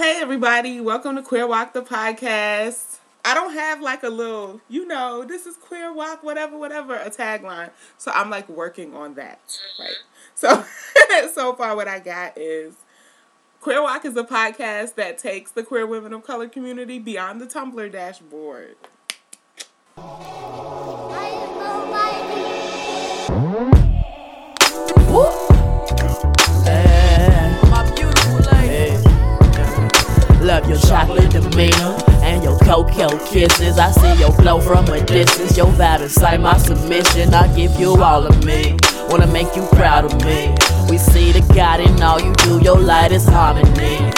Hey everybody, welcome to Queer Walk the podcast. I don't have like a little, you know, this is Queer Walk, whatever, whatever, a tagline. So I'm like working on that, mm-hmm. right? So so far what I got is Queer Walk is a podcast that takes the queer women of color community beyond the Tumblr dashboard. Your chocolate demeanor and your cocoa kisses. I see your glow from a distance. Your vibe inside my submission. I give you all of me. Wanna make you proud of me. We see the God in all you do. Your light is harmony.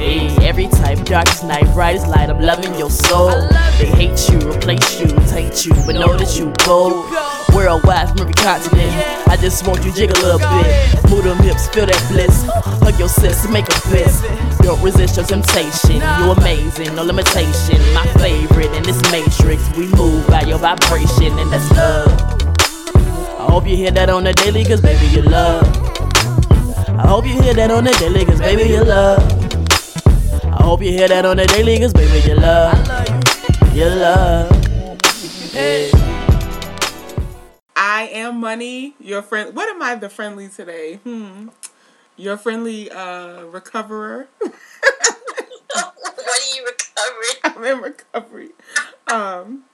Hey, every type, darkest night, brightest light. I'm loving your soul. They hate you, replace you, hate you, but know that you bold. Worldwide from every continent. I just want you jiggle a little bit. Move them hips, feel that bliss. Hug your sis, make a fist. Don't resist your temptation. You amazing, no limitation. My favorite in this matrix. We move by your vibration, and that's love. I hope you hear that on the daily, cause baby, you love. I hope you hear that on the daily, cause baby, you love. I hope you hear that on the daily, cause baby, you love. You love. Hey. I am money, your friend. What am I the friendly today? Hmm. Your friendly uh recoverer. what are you recovering? I'm in recovery. Um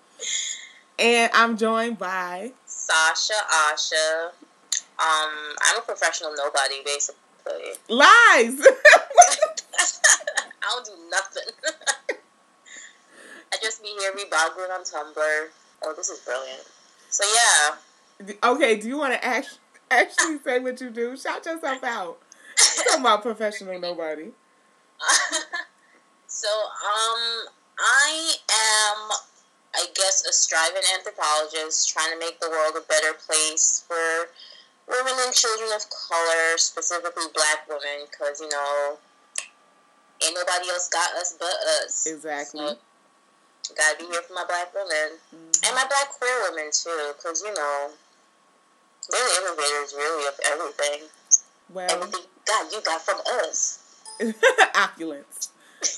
and I'm joined by Sasha, Asha. Um, I'm a professional nobody, basically. Lies. I don't do nothing. I just be here rebogling on Tumblr. Oh, this is brilliant. So yeah, okay, do you want to act- actually say what you do? Shout yourself out. Talking about professional nobody. so um, I am, I guess, a striving anthropologist trying to make the world a better place for women and children of color, specifically Black women, because you know, ain't nobody else got us but us. Exactly. So, gotta be here for my Black women and my Black queer women too, because you know, they're the innovators really of everything. Well, Everything God you got from us. opulence.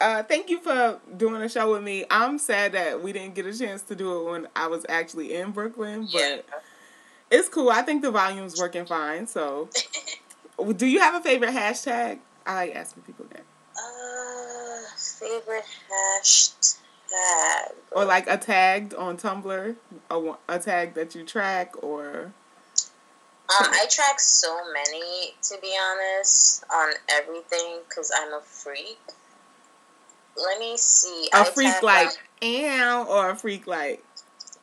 Uh, thank you for doing a show with me. I'm sad that we didn't get a chance to do it when I was actually in Brooklyn, but Yeah. it's cool. I think the volume's working fine. So, do you have a favorite hashtag? I like asking people that, Uh, favorite hashtag. or like a tagged on Tumblr, a, a tag that you track, or Um, I track so many, to be honest, on everything because I'm a freak. Let me see. a I freak like ow, or a freak like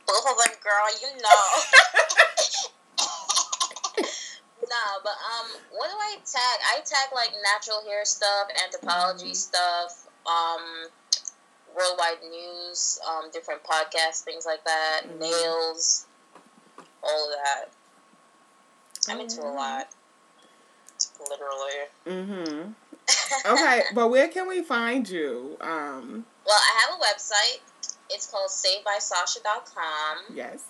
both of them, girl. You know. nah, but um, what do I tag? I tag like natural hair stuff, anthropology stuff, um, worldwide news, um, different podcasts, things like that, Mhm. nails, all of that. I'm into a Mhm. lot. Literally. Mm-hmm. Okay, but where can we find you? Um, Well, I have a website. It's called savedbysasha.com. yes.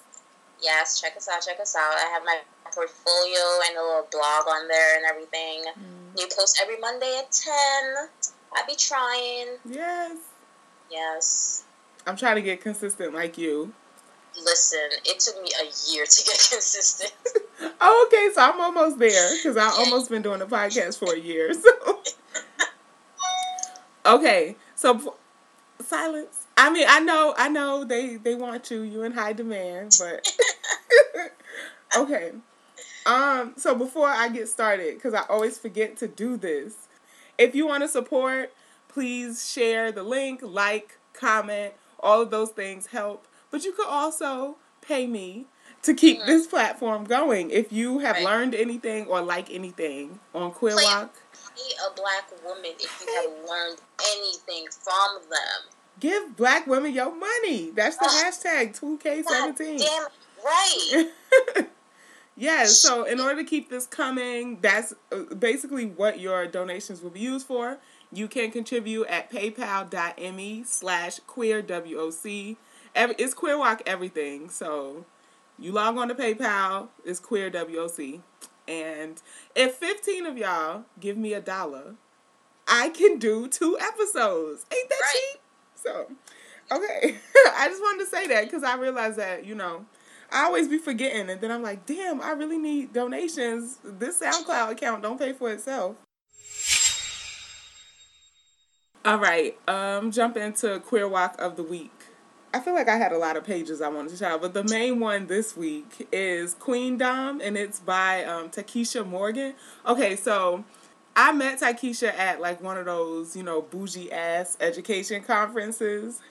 Yes, check us out, check us out. I have my portfolio and a little blog on there and everything. New post every Monday at 10. I be trying. Yes. Yes. I'm trying to get consistent like you. Listen, it took me a year to get consistent. Oh, okay, so I'm almost there because I've almost been doing the podcast for a year. So, okay, so silence. I mean, I know, I know they they want you. You in high demand, but okay. Um. So before I get started, because I always forget to do this, if you want to support, please share the link, like, comment. All of those things help. But you could also pay me to keep Mhm. this platform going. If you have Right. learned anything or like anything on Queer Play- Walk, Be a black woman if you have learned anything from them. give black women your money. That's the hashtag 2K17. damn. Right. yes, so in order to keep this coming, that's uh, basically what your donations will be used for. You can contribute at paypal.me slash queer WOC. Every, it's Queer Walk everything. So you log on to PayPal, it's queer WOC. And if 15 of y'all give me a dollar, I can do two episodes. Ain't that Right. cheap? So, okay. I just wanted to say that because I realized that, you know, I always be forgetting. And then I'm like, damn, I really need donations. This SoundCloud account don't pay for itself. All right. Um, jump into Queer Walk of the Week. I feel like I had a lot of pages I wanted to shout, but the main one this week is Queen Dom, and it's by um, Takesha Morgan. Okay, so I met Takesha at like one of those, you know, bougie ass education conferences,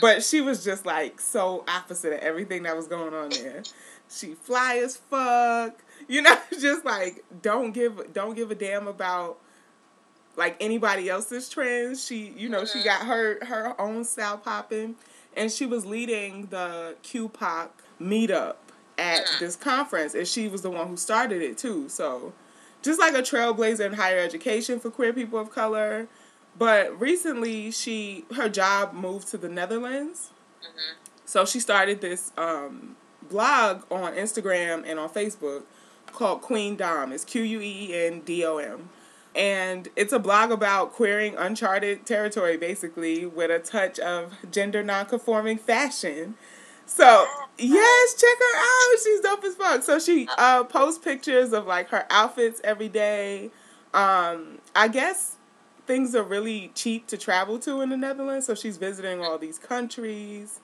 but she was just like so opposite of everything that was going on there. She fly as fuck, you know, just like don't give don't give a damn about like anybody else's trends. She, you know, she got her her own style popping, and she was leading the QPOC meetup at this conference, and she was the one who started it too. So, just like a trailblazer in higher education for queer people of color. But recently, she her job moved to the Netherlands, so she started this um, blog on Instagram and on Facebook called Queen Dom. It's Q U E E N D O M. And it's a blog about queering uncharted territory, basically, with a touch of gender nonconforming fashion. So, yes, check her out. She's dope as fuck. So, she uh, posts pictures of like her outfits every day. Um, I guess things are really cheap to travel to in the Netherlands. So, she's visiting all these countries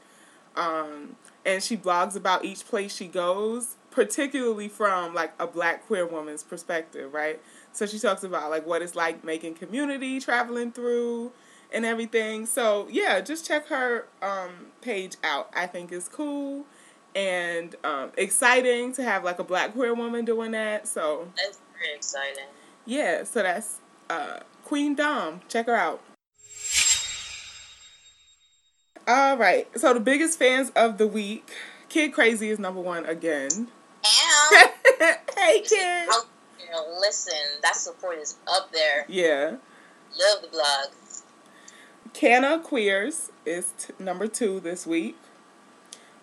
um, and she blogs about each place she goes, particularly from like a black queer woman's perspective, right? So she talks about like what it's like making community, traveling through, and everything. So yeah, just check her um, page out. I think it's cool and um, exciting to have like a black queer woman doing that. So That's very exciting. yeah, so that's uh, Queen Dom. Check her out. All right. So the biggest fans of the week, Kid Crazy is number one again. Hey, kid. You know, listen, that support is up there. Yeah. Love the blog. Canna Queers is t- number two this week.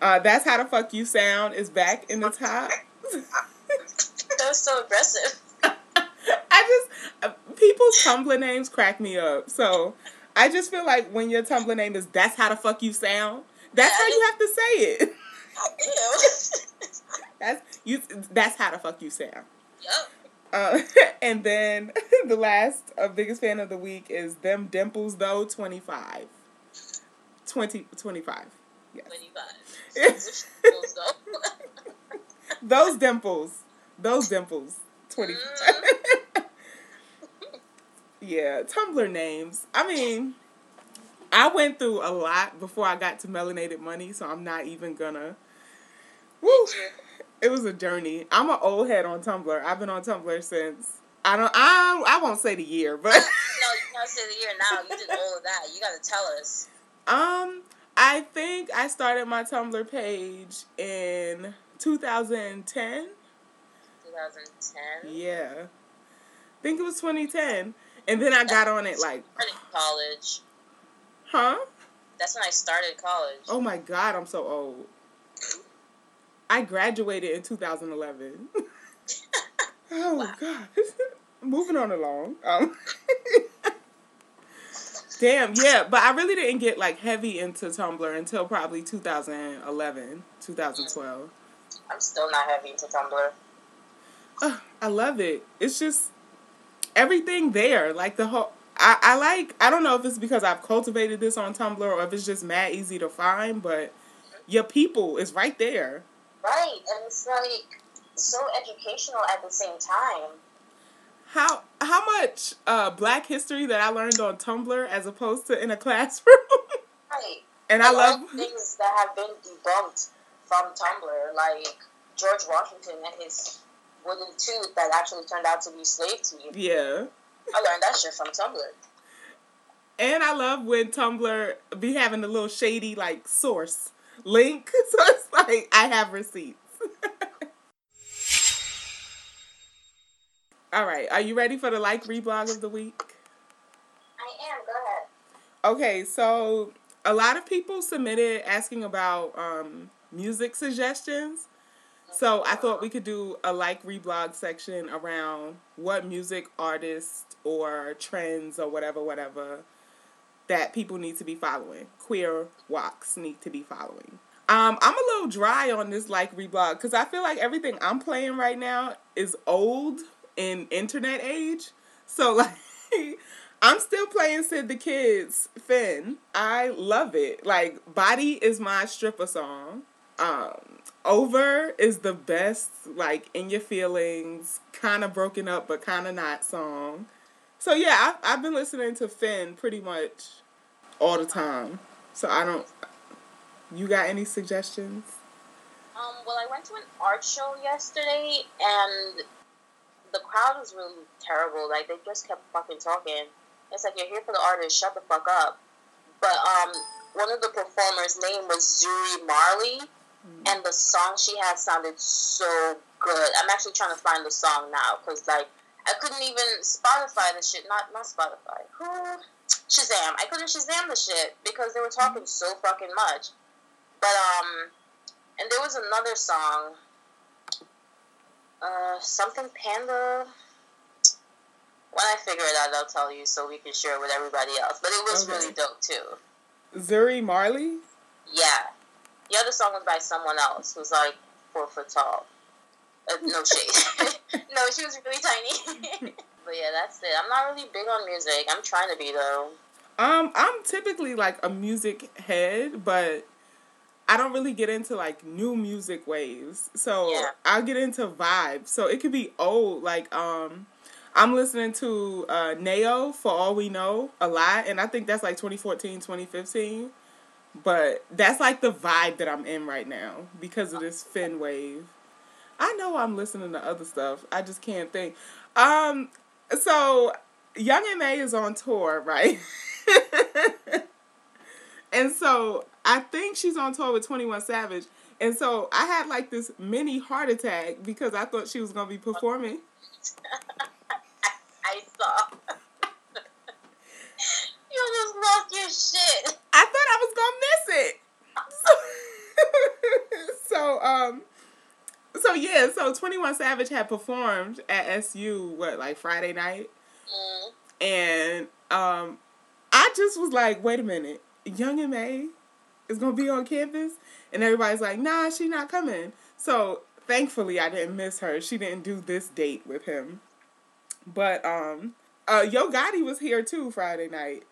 Uh, That's How the Fuck You Sound is back in the top. That was so aggressive. I just, uh, people's Tumblr names crack me up. So I just feel like when your Tumblr name is That's How the Fuck You Sound, that's how you have to say it. That's you. That's how the fuck you sound. yup. Uh, and then the last uh, biggest fan of the week is them dimples though 25. 20, 25. Yes. 25. Schools. Those dimples. Those dimples. 25. yeah, Tumblr names. I mean, I went through a lot before I got to Melanated Money, so I'm not even gonna. Woo. It was a journey. I'm an old head on Tumblr. I've been on Tumblr since I don't. I I won't say the year, but no, you can't say the year now. You did all of that. You gotta tell us. um, I think I started my Tumblr page in 2010. 2010. Yeah, I think it was 2010, and then I got on it like, college. huh? That's when I started college. Oh my god, I'm so old. I graduated in 2011. oh god. Moving on along. Um, damn, yeah, but I really didn't get like heavy into Tumblr until probably 2011, 2012. I'm still not heavy into Tumblr. I love it. It's just everything there. Like the whole. I, I like. I don't know if it's because I've cultivated this on Tumblr or if it's just mad easy to find, but your people is right there. Right, and it's like so educational at the same time. How how much uh, Black history that I learned on Tumblr as opposed to in a classroom, Right. and I A lot love things that have been debunked from Tumblr, like George Washington and his wooden tooth that actually turned out to be slave teeth. yeah, I learned that shit from Tumblr. and I love when Tumblr be having a little shady like source link, so it's like I have receipts. All right, are you ready for the like reblog of the week? I am. Go ahead. Okay, so a lot of people submitted asking about um, music suggestions. So I thought we could do a like reblog section around what music artists or trends or whatever, whatever that people need to be following. Queer walks need to be following. Um, I'm a little dry on this like reblog because I feel like everything I'm playing right now is old in internet age. So like I'm still playing Syd tha Kyd's Fin. I love it. Like Body is my stripper song. Um Over is the best like in your feelings, kind of broken up but kind of not song. So yeah, I I've been listening to Fin pretty much all the time. So I don't you got any suggestions? Um, well, I went to an art show yesterday, and the crowd was really terrible. Like they just kept fucking talking. It's like you're here for the artist, shut the fuck up. But um, one of the performers' name was Zuri Marley, mm-hmm. and the song she had sounded so good. I'm actually trying to find the song now because like I couldn't even Spotify the shit. Not not Spotify. Who Shazam. I couldn't Shazam the shit because they were talking so fucking much. But um, and there was another song. Uh, something Panda. When I figure it out, I'll tell you so we can share it with everybody else. But it was okay. really dope too. Zuri Marley. Yeah, the other song was by someone else who's like four foot tall. Uh, no shade. no, she was really tiny. but yeah, that's it. I'm not really big on music. I'm trying to be though. Um, I'm typically like a music head, but I don't really get into like new music waves. So yeah. I'll get into vibes. So it could be old, like um I'm listening to uh Nao for all we know a lot and I think that's like 2014, 2015. But that's like the vibe that I'm in right now because of this Fin wave. I know I'm listening to other stuff. I just can't think. Um so Young M.A is on tour, right? and so I think she's on tour with 21 Savage. And so I had like this mini heart attack because I thought she was going to be performing. I saw. you just lost your shit. I thought I was going to miss it. So, so, um, so yeah, so 21 Savage had performed at SU, what, like Friday night? Mm. And um, I just was like, wait a minute. Young M.A is gonna be on campus, and everybody's like, nah, she's not coming. So thankfully, I didn't miss her. She didn't do this date with him, but um, uh, Yo Gotti was here too Friday night.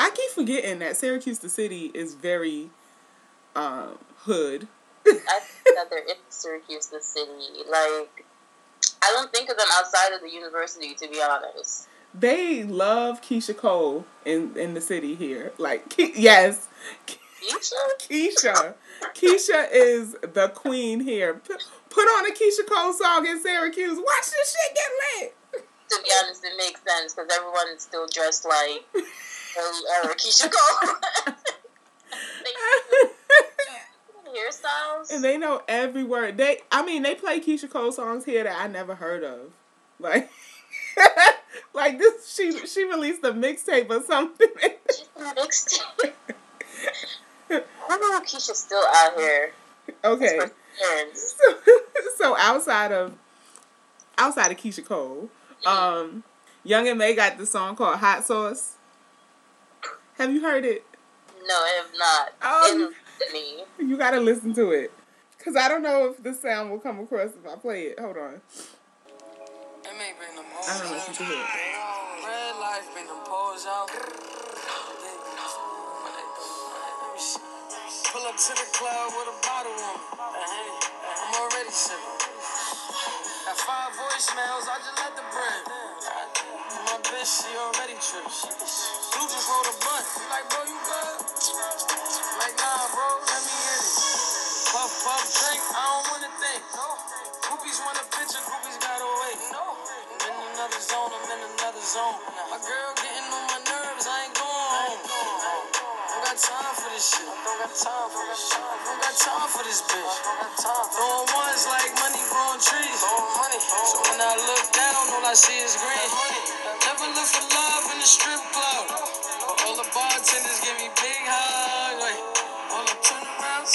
I keep forgetting that Syracuse, the city, is very um, hood. I think that they're in Syracuse, the city. Like, I don't think of them outside of the university, to be honest they love Keyshia Cole in in the city here. Like, yes, Keyshia. Keyshia. Keyshia is the queen here. Put, put on a Keyshia Cole song in Syracuse. Watch this shit get lit. To be honest, it makes sense because everyone is still dressed like early era Keyshia Cole. hairstyles. And they know every word. They, I mean, they play Keyshia Cole songs here that I never heard of. Like. like this, she she released a mixtape or something. mixtape. I don't know if Keyshia's still out here. Okay. So, so outside of outside of Keyshia Cole, mm-hmm. um, Young M.A got the song called Hot Sauce. Have you heard it? No, I have not. Um, you gotta listen to it. Cause I don't know if the sound will come across if I play it. Hold on. I don't listen to it. Red life bring them poles out. Pull up to the club with a bottle on me. I'm already sipping. Got five voicemails, I just let the bread. Bitch, she already tripped. You just roll a blunt. You like, bro, you good? Like, nah, bro, let me hit it. Puff, puff, drink, I don't wanna think. Groupies want a picture, groupies gotta wait. No another zone, I'm in another zone. My girl getting on my nerves, I ain't going home. Don't got time for this shit. Don't got time for this shit. Don't got time for this bitch. Throwing ones like money growing trees. So when I look down, all I see is green. For love in the strip club. But all the bartenders give me big hugs. Like, all the turnarounds.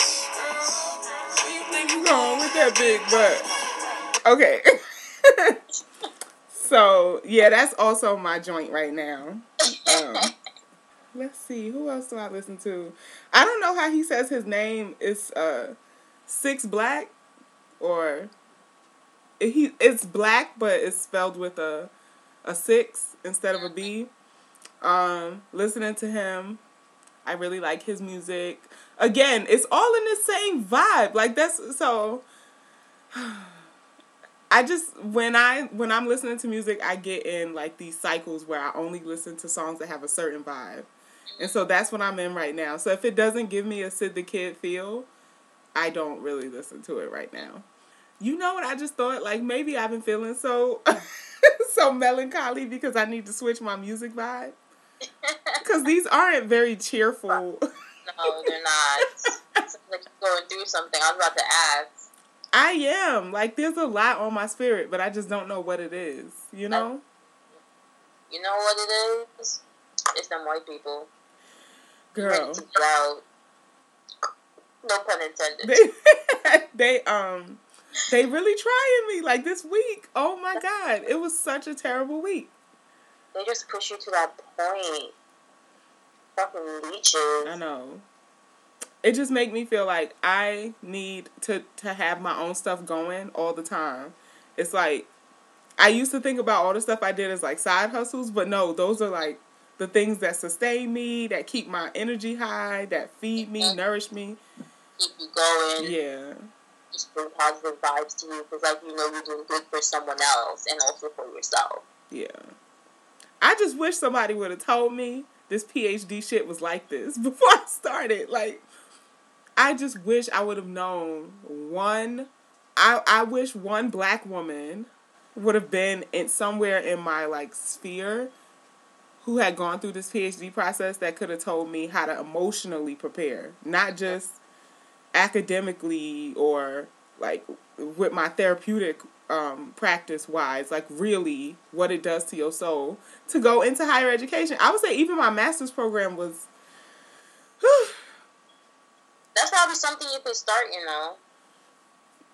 Where you think you going with that big butt. Okay. so yeah, that's also my joint right now. Um, let's see, who else do I listen to? I don't know how he says his name is uh Six Black or he it's black but it's spelled with a a six instead of a B. Um, listening to him, I really like his music. Again, it's all in the same vibe. Like that's so I just when I when I'm listening to music, I get in like these cycles where I only listen to songs that have a certain vibe. And so that's what I'm in right now. So if it doesn't give me a Syd tha Kyd feel, I don't really listen to it right now. You know what I just thought? Like maybe I've been feeling so so melancholy because I need to switch my music vibe. Because these aren't very cheerful. No, they're not. Like going through something. I was about to ask. I am. Like there's a lot on my spirit, but I just don't know what it is. You know? You know what it is? It's them white people. Girl. Ready to get out. No pun intended. They, they um they really trying me like this week. Oh my god. It was such a terrible week. They just push you to that point. Fucking leeches. I know. It just make me feel like I need to to have my own stuff going all the time. It's like I used to think about all the stuff I did as like side hustles, but no, those are like the things that sustain me, that keep my energy high, that feed me, mm-hmm. nourish me. Keep you going. Yeah. Bring positive vibes to you because, like, you know, you're doing good for someone else and also for yourself. Yeah. I just wish somebody would have told me this PhD shit was like this before I started. Like, I just wish I would have known one. I I wish one black woman would have been in somewhere in my like sphere who had gone through this PhD process that could have told me how to emotionally prepare, not just academically or like with my therapeutic um, practice wise, like really what it does to your soul to go into higher education. I would say even my master's program was. That's probably something you could start, you know.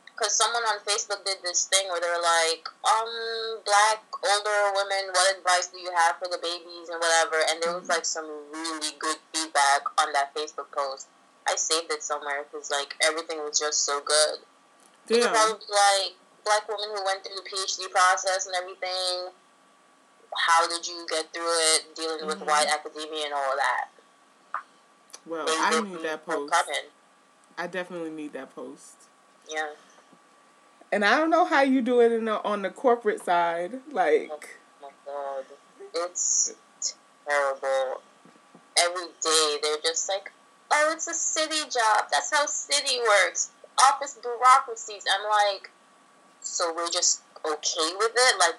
Because someone on Facebook did this thing where they're like, um, black older women, what advice do you have for the babies and whatever? And there was like some really good feedback on that Facebook post. I saved it somewhere because like everything was just so good. It was Damn. probably like black woman who went through the PhD process and everything. How did you get through it? Dealing with Mhm. white academia and all that. Well, They I need that post. Coming. I definitely need that post. Yeah. And I don't know how you do it in the, on the corporate side. Like, Oh my god. It's terrible. Every day they're just like, oh, it's a city job. That's how city works. Office bureaucracies. I'm like, so we're just okay with it? Like,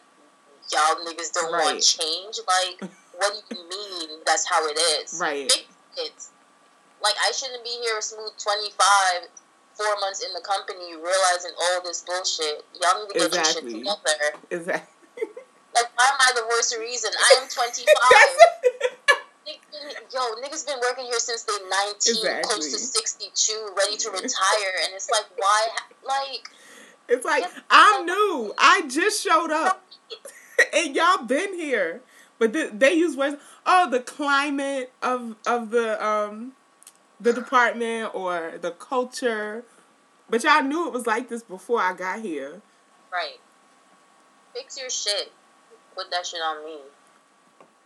y'all niggas don't Right. want change? Like, what do you mean that's how it is? Right. Fix it. Like, I shouldn't be here a smooth 25, four months in the company, realizing all this bullshit. Y'all need to get Exactly. your shit together. that? Like, why am I the worst reason? I am 25. Yo, niggas been working here since they 19, Exactly. close to 62, ready to retire. And it's like, why? Like, it's like I'm new. I just showed up, and y'all been here. But th- they use words. Oh, the climate of of the um the department or the culture. But y'all knew it was like this before I got here. right. Fix your shit. Put that shit on me.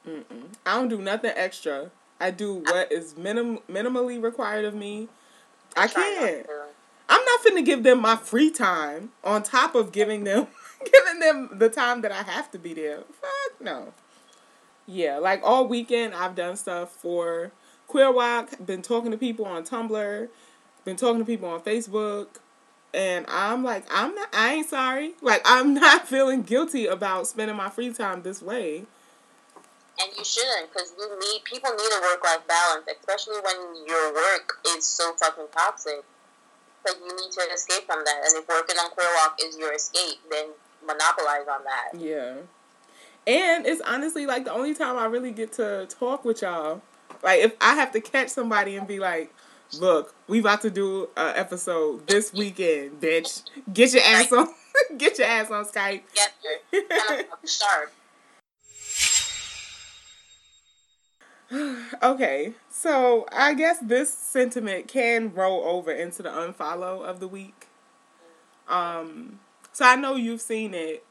Mm-mm. I don't do nothing extra. I do what is minim- minimally required of me. I can't. I'm not finna give them my free time on top of giving them giving them the time that I have to be there. Fuck no. Yeah, like all weekend I've done stuff for Queer Walk, been talking to people on Tumblr, been talking to people on Facebook, and I'm like, I'm not I ain't sorry. Like I'm not feeling guilty about spending my free time this way. And you shouldn't, because you need people need a work life balance, especially when your work is so fucking toxic. Like you need to escape from that. And if working on Queer Walk is your escape, then monopolize on that. Yeah. And it's honestly like the only time I really get to talk with y'all. Like if I have to catch somebody and be like, look, we about to do an episode this weekend, bitch. Get your ass on, get your ass on Skype. Yes, sir. Sharp. Okay, so I guess this sentiment can roll over into the unfollow of the week. Um, so I know you've seen it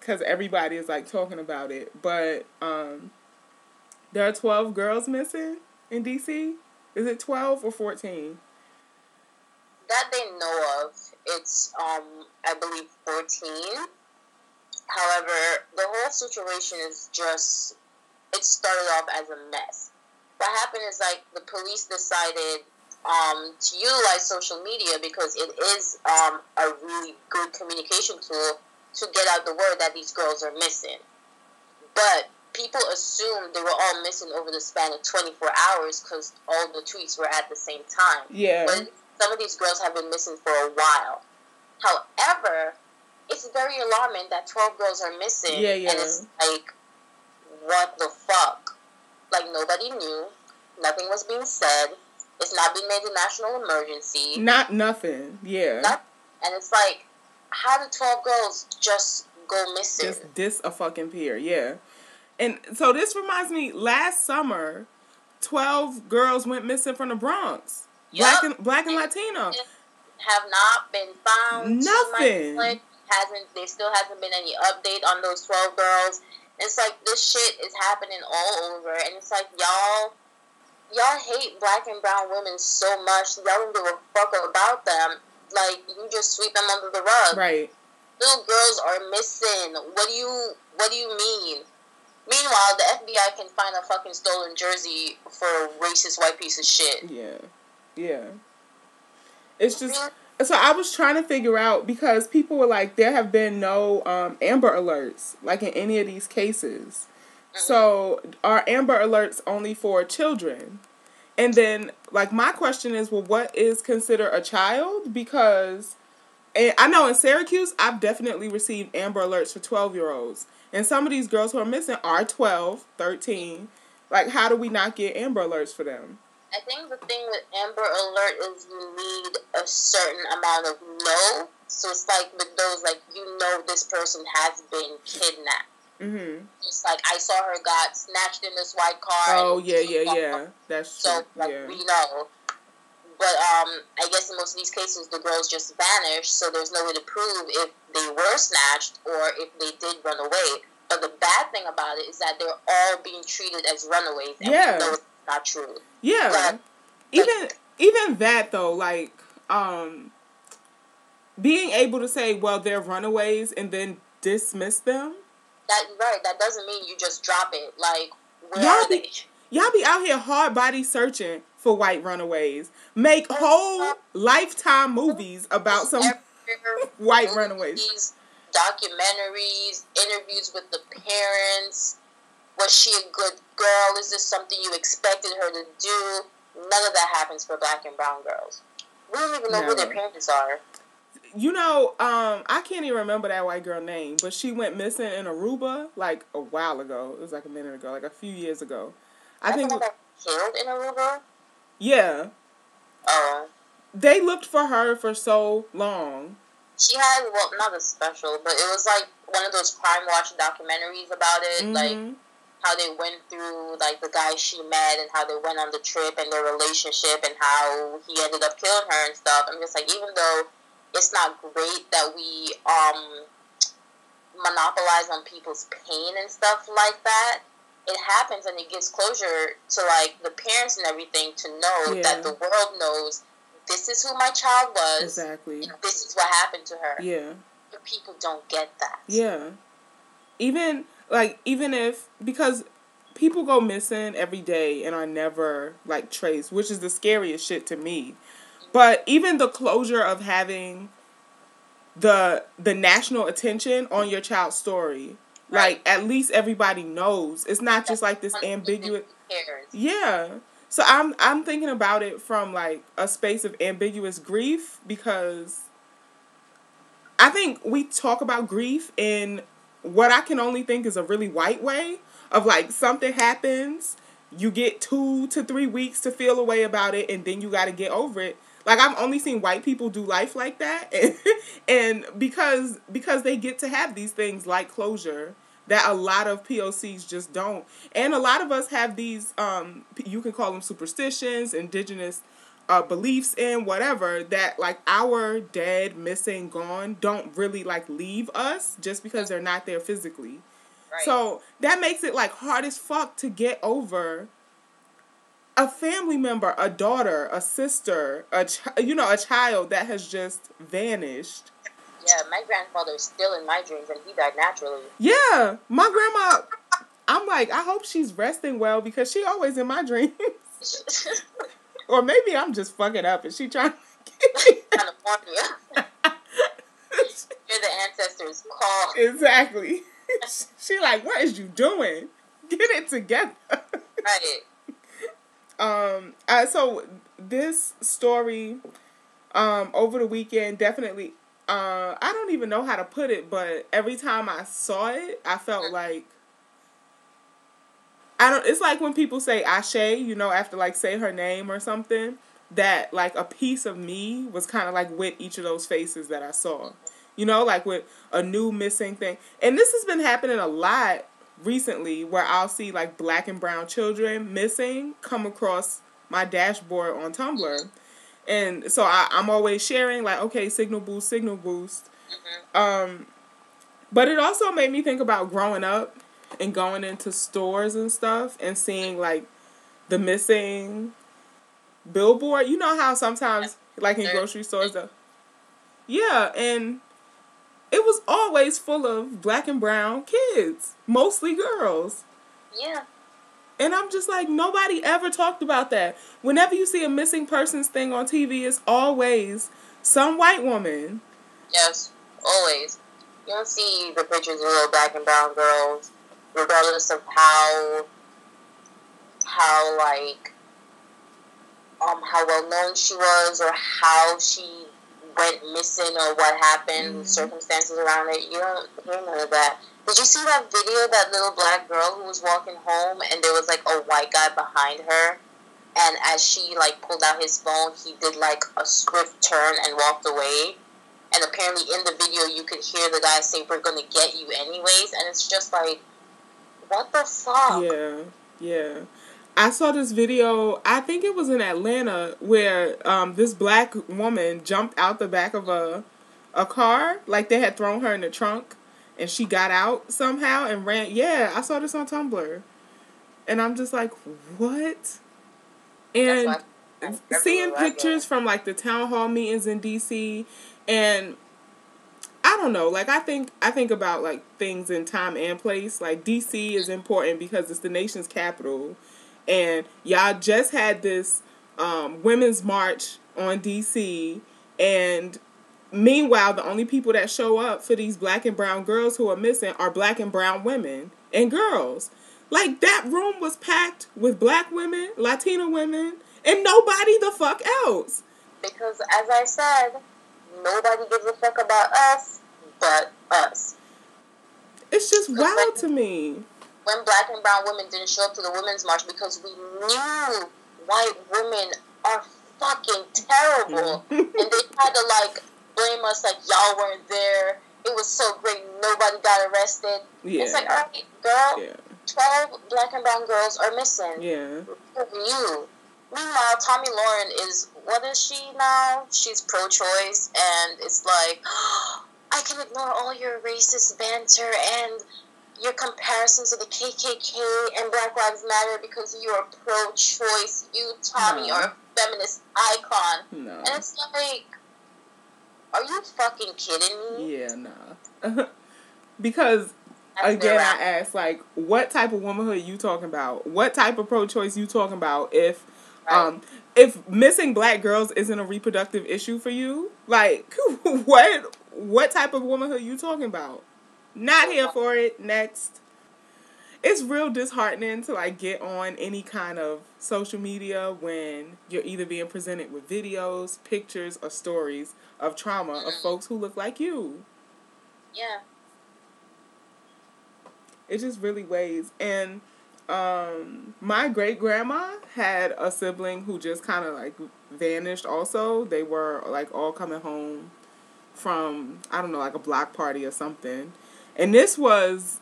because everybody is like talking about it, but um, there are twelve girls missing in DC. Is it twelve or fourteen? That they know of, it's um, I believe fourteen. However, the whole situation is just it started off as a mess. What happened is like the police decided um, to utilize social media because it is um, a really good communication tool to get out the word that these girls are missing. But people assumed they were all missing over the span of 24 hours because all the tweets were at the same time. Yeah. But some of these girls have been missing for a while. However, it's very alarming that 12 girls are missing. Yeah, yeah. And it's like, what the fuck? Like, nobody knew. Nothing was being said. It's not being made a national emergency. Not nothing. Yeah. Not, and it's like, how did 12 girls just go missing? Just dis a fucking peer. Yeah. And so this reminds me, last summer, twelve girls went missing from the Bronx. Black and black and Latino. have not been found. Nothing. Hasn't there still hasn't been any update on those twelve girls? It's like this shit is happening all over, and it's like y'all, y'all hate black and brown women so much. Y'all don't give a fuck about them. Like you just sweep them under the rug. Right. Little girls are missing. What do you What do you mean? Meanwhile, the FBI can find a fucking stolen jersey for a racist white piece of shit. Yeah. Yeah. It's just so I was trying to figure out because people were like there have been no um, Amber alerts like in any of these cases. So are Amber alerts only for children? And then like my question is well what is considered a child because and I know in Syracuse I've definitely received Amber alerts for 12 year olds. And some of these girls who are missing are 12, 13. Like how do we not get Amber alerts for them? I think the thing with Amber Alert is you need a certain amount of know. So it's like with those, like you know, this person has been kidnapped. Mhm. It's like I saw her got snatched in this white car. Oh yeah, yeah, yeah. That's So true. like Yeah. we know. But um, I guess in most of these cases, the girls just vanished, so there's no way to prove if they were snatched or if they did run away. But the bad thing about it is that they're all being treated as runaways, and Yeah. We know it's not true. Yeah. Like- even even that though, like um being able to say, well, they're runaways and then dismiss them. That right. That doesn't mean you just drop it. Like where Y'all are be- they? Y'all be out here hard body searching for white runaways. Make whole lifetime movies about some white runaways. documentaries, interviews with the parents. Was she a good girl? Is this something you expected her to do? None of that happens for black and brown girls. We don't even know who their parents are. You know, um, I can't even remember that white girl name, but she went missing in Aruba like a while ago. It was like a minute ago, like a few years ago. I think, got killed in Aruba. yeah, Oh, they looked for her for so long. she had well, not a special, but it was like one of those crime watch documentaries about it, like Mhm. How they went through like the guy she met and how they went on the trip and their relationship and how he ended up killing her and stuff. I'm just like, even though it's not great that we um monopolize on people's pain and stuff like that, it happens and it gives closure to like the parents and everything to know Yeah. that the world knows this is who my child was Exactly. this is what happened to her. Yeah. But people don't get that. Yeah. Even like even if because people go missing every day and are never like traced, which is the scariest shit to me. But even the closure of having the the national attention on your child's story, like at least everybody knows. It's not just like this ambiguous Yeah. So I'm I'm thinking about it from like a space of ambiguous grief because I think we talk about grief in what I can only think is a really white way of like something happens you get two to three weeks to feel a way about it and then you got to get over it. Like i've only seen white people do life like that and, and because because they get to have these things like closure that a lot of pocs just don't. And a lot of us have these um you can call them superstitions indigenous uh, beliefs in whatever that like our dead missing gone don't really like leave us just because they're not there physically Right. so that makes it like hard as fuck to get over a family member, a daughter, a sister, a ch- you know, a child that has just vanished. yeah, my grandfather is still in my dreams, and he died naturally. Yeah, my grandma. I'm like, I hope she's resting well because she always in my dreams. or maybe I'm just fucking up and she trying. warn you. You're the ancestors' call. exactly. she like, what is you doing? Get it together. Right. Um. Uh, so this story, um, over the weekend definitely. Uh, I don't even know how to put it, but every time I saw it, I felt like. I don't. It's like when people say Ashe, you know, after like say her name or something. That like a piece of me was kind of like with each of those faces that I saw, you know, like with a new missing thing. And this has been happening a lot recently where I'll see like black and brown children missing come across my dashboard on Tumblr. And so I, I'm always sharing like, okay, signal boost, signal boost. Um, but it also made me think about growing up and going into stores and stuff and seeing like the missing billboard. You know how sometimes like in grocery stores, yeah, and it was always full of black and brown kids, mostly girls. Yeah. And I'm just like, nobody ever talked about that. Whenever you see a missing persons thing on TV, it's always some white woman. Yes. Always. You don't see the pictures of little black and brown girls, regardless of how, how like, um, how well known she was or how she went missing or what happened, circumstances around it. You don't hear none of that. Did you see that video? That little black girl who was walking home, and there was like a white guy behind her, and as she like pulled out his phone, he did like a swift turn and walked away. And apparently, in the video, you could hear the guy say, "We're gonna get you anyways," and it's just like, what the fuck? Yeah, yeah. I saw this video, I think it was in Atlanta, where um, this black woman jumped out the back of a a car, like they had thrown her in the trunk, and she got out somehow and ran. Yeah, I saw this on Tumblr, and I'm just like, what? And seeing everywhere I go. pictures from like the town hall meetings in DC and don't know, like I think I think about like things in time and place. Like DC is important because it's the nation's capital and y'all just had this um, women's march on DC and meanwhile the only people that show up for these black and brown girls who are missing are black and brown women and girls. Like that room was packed with black women, Latina women, and nobody the fuck else. Because, as I said, nobody gives a fuck about us but us. It's just wild to me. When black and brown women didn't show up to the women's march because we knew white women are fucking terrible. Mm-hmm. and they tried to, like, blame us like y'all weren't there. It was so great, nobody got arrested. Yeah. It's like, alright, girl, Yeah. 12 black and brown girls are missing. Yeah. You? Meanwhile, Tomi Lahren is what is she now? She's pro-choice, and it's like I can ignore all your racist banter and your comparisons to the KKK and Black Lives Matter because you are pro-choice. You, Tomi, No. are a feminist icon, No. and it's like, are you fucking kidding me? Yeah, nah. because again, I ask like, what type of womanhood you talking about? What type of pro-choice you talking about? If, um, if missing black girls isn't a reproductive issue for you, like, what, what type of womanhood are you talking about? Not here for it. Next. It's real disheartening to like get on any kind of social media when you're either being presented with videos, pictures, or stories of trauma of folks who look like you. yeah. It just really weighs. And um, my great grandma had a sibling who just kind of like vanished. Also, they were like all coming home from I don't know, like a block party or something, and this was.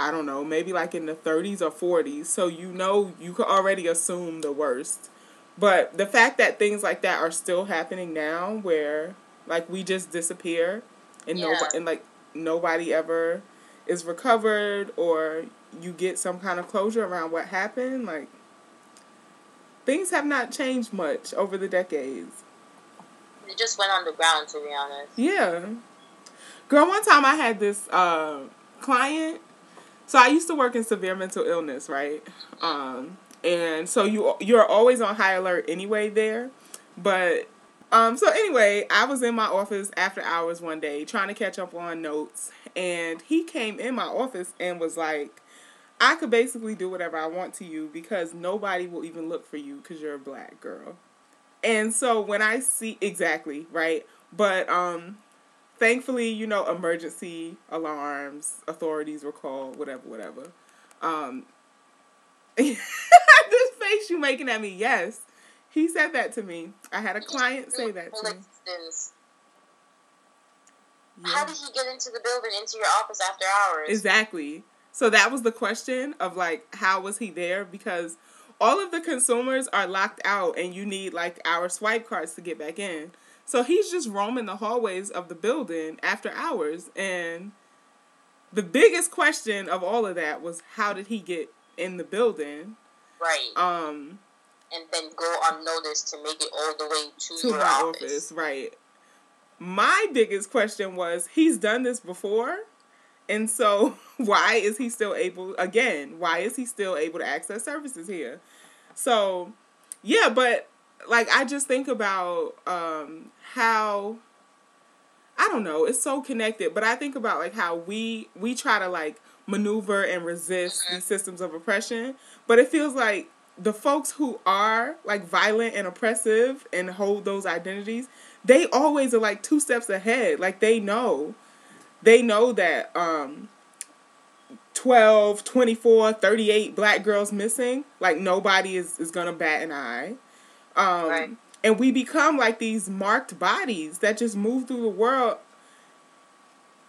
I don't know, maybe like in the 30s or 40s. So you know, you could already assume the worst. But the fact that things like that are still happening now, where like we just disappear, and Yeah. nobody and like nobody ever is recovered, or you get some kind of closure around what happened, like things have not changed much over the decades. It just went underground, to be honest. Yeah. Girl, one time I had this uh, client. So I used to work in severe mental illness, right? Um, and so you you're always on high alert anyway there. But um, so anyway, I was in my office after hours one day trying to catch up on notes, and he came in my office and was like, "I could basically do whatever I want to you because nobody will even look for you because you're a black girl." And so when I see exactly right, but um, thankfully, you know, emergency alarms, authorities were called, whatever, whatever. Um, this face you making at me, yes, he said that to me. I had a client say that to me. Yeah. How did he get into the building, into your office after hours? Exactly. So that was the question of like, how was he there? Because all of the consumers are locked out, and you need like our swipe cards to get back in. So he's just roaming the hallways of the building after hours, and the biggest question of all of that was how did he get in the building? right. Um, and then go unnoticed to make it all the way to, to my office. office, right? My biggest question was he's done this before, and so why is he still able again? Why is he still able to access services here? So, yeah, but like I just think about um, how I don't know, it's so connected, but I think about like how we we try to like maneuver and resist these systems of oppression, but it feels like the folks who are like violent and oppressive and hold those identities, they always are like two steps ahead. Like they know. They know that um 12, 24, 38 black girls missing, like nobody is is to bat an eye. Um Right. and we become like these marked bodies that just move through the world.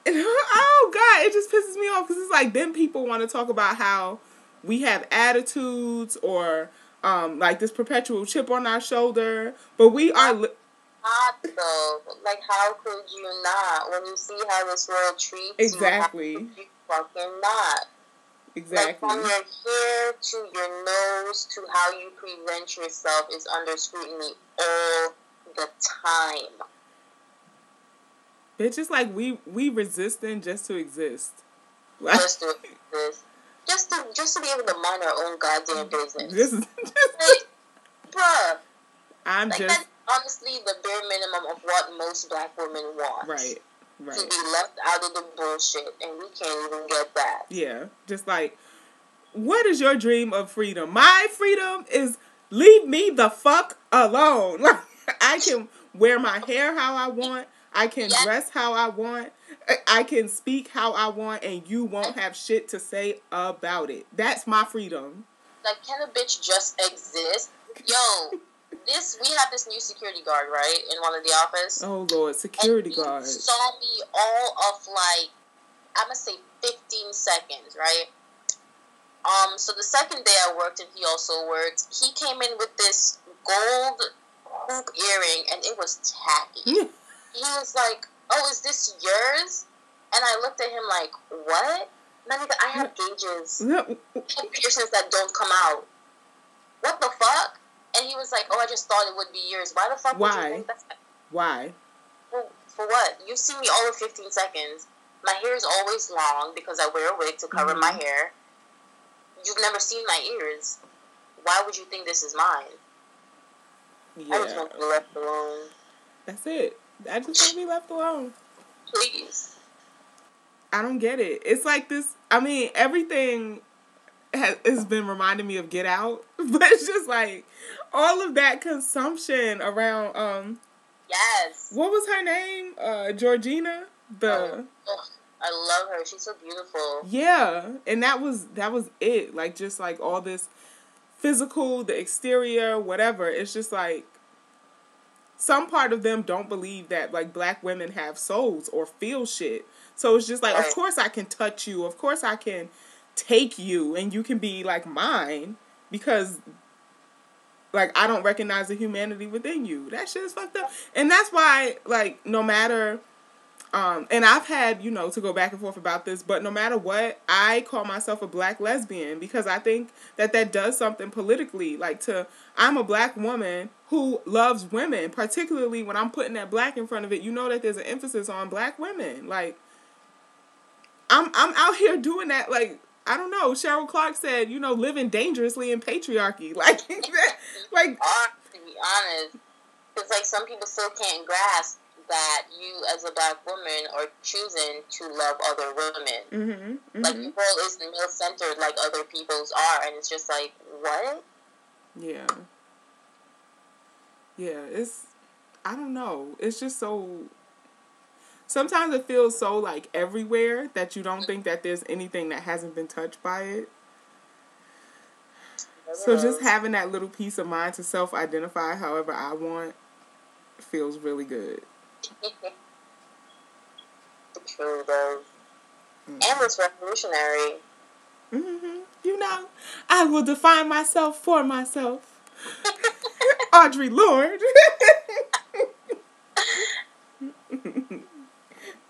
And, oh God, it just pisses me off because it's like then people want to talk about how we have attitudes or um, like this perpetual chip on our shoulder, but we are. Not though. Like, how could you not? When you see how this world treats Exactly. you, you fucking not? Like, exactly. from your hair to your nose to how you present yourself is under scrutiny all the time. Bitch, it's like we we resisting just to exist. Like Just to exist. Just to, just to be able to mind our own goddamn business. this is just, Like, bruh. I'm Like, just honestly the bare minimum of what most black women want. right, Right. To be left out of the bullshit, and we can't even get that. Yeah, just like, what is your dream of freedom? My freedom is leave me the fuck alone. Like, I can wear my hair how I want. I can Yes. dress how I want. I- I can speak how I want, and you won't have shit to say about it. That's my freedom. Like, can a bitch just exist? Yo, this we have this new security guard, right, in one of the office. Oh Lord, security guard. saw me all of like I'm gonna say 15 seconds, right? Um, so the second day I worked and he also worked, he came in with this gold hoop earring and it was tacky. he was like, "Oh, is this yours?" And I looked at him like, "What?" Nigga, I have gauges, I have piercings that don't come out. What the fuck? And he was like, "Oh, I just thought it would be yours. Why the fuck would Why? you think that's Why? for, for what? You've seen me all of 15 seconds. My hair is always long because I wear a wig to cover my Mhm. hair. You've never seen my ears. Why would you think this is mine? I just want to be left alone. that's it. I just want to be left alone. Please. I don't get it. It's like this. I mean, everything has, has been reminding me of Get Out, but it's just like all of that consumption around. Um, Yes. what was her name? Uh, Georgina. The Ugh. I love her. She's so beautiful. Yeah, and that was that was it. Like just like all this physical, the exterior, whatever. It's just like some part of them don't believe that like black women have souls or feel shit. So it's just like, right. of course I can touch you. Of course I can take you and you can be like mine because like I don't recognize the humanity within you. That shit is fucked up. And that's why like no matter um, and I've had, you know, to go back and forth about this, but no matter what, I call myself a black lesbian because I think that that does something politically. Like, to, I'm a black woman who loves women, particularly when I'm putting that black in front of it. You know that there's an emphasis on black women. Like, I'm, I'm out here doing that. Like, I don't know. Cheryl Clarke said, you know, living dangerously in patriarchy. Like, like, to be honest, it's like some people still can't grasp that you as a black woman are choosing to love other women. Mm-hmm, mm-hmm. Like your world isn't male centered like other people's are, and it's just like what? Yeah. Yeah, it's I don't know. It's just so sometimes it feels so like everywhere that you don't think that there's anything that hasn't been touched by it. So just having that little peace of mind to self identify however I want feels really good. True, though. Mm-hmm. And it's revolutionary. Mm-hmm. You know, I will define myself for myself. Audre Lorde.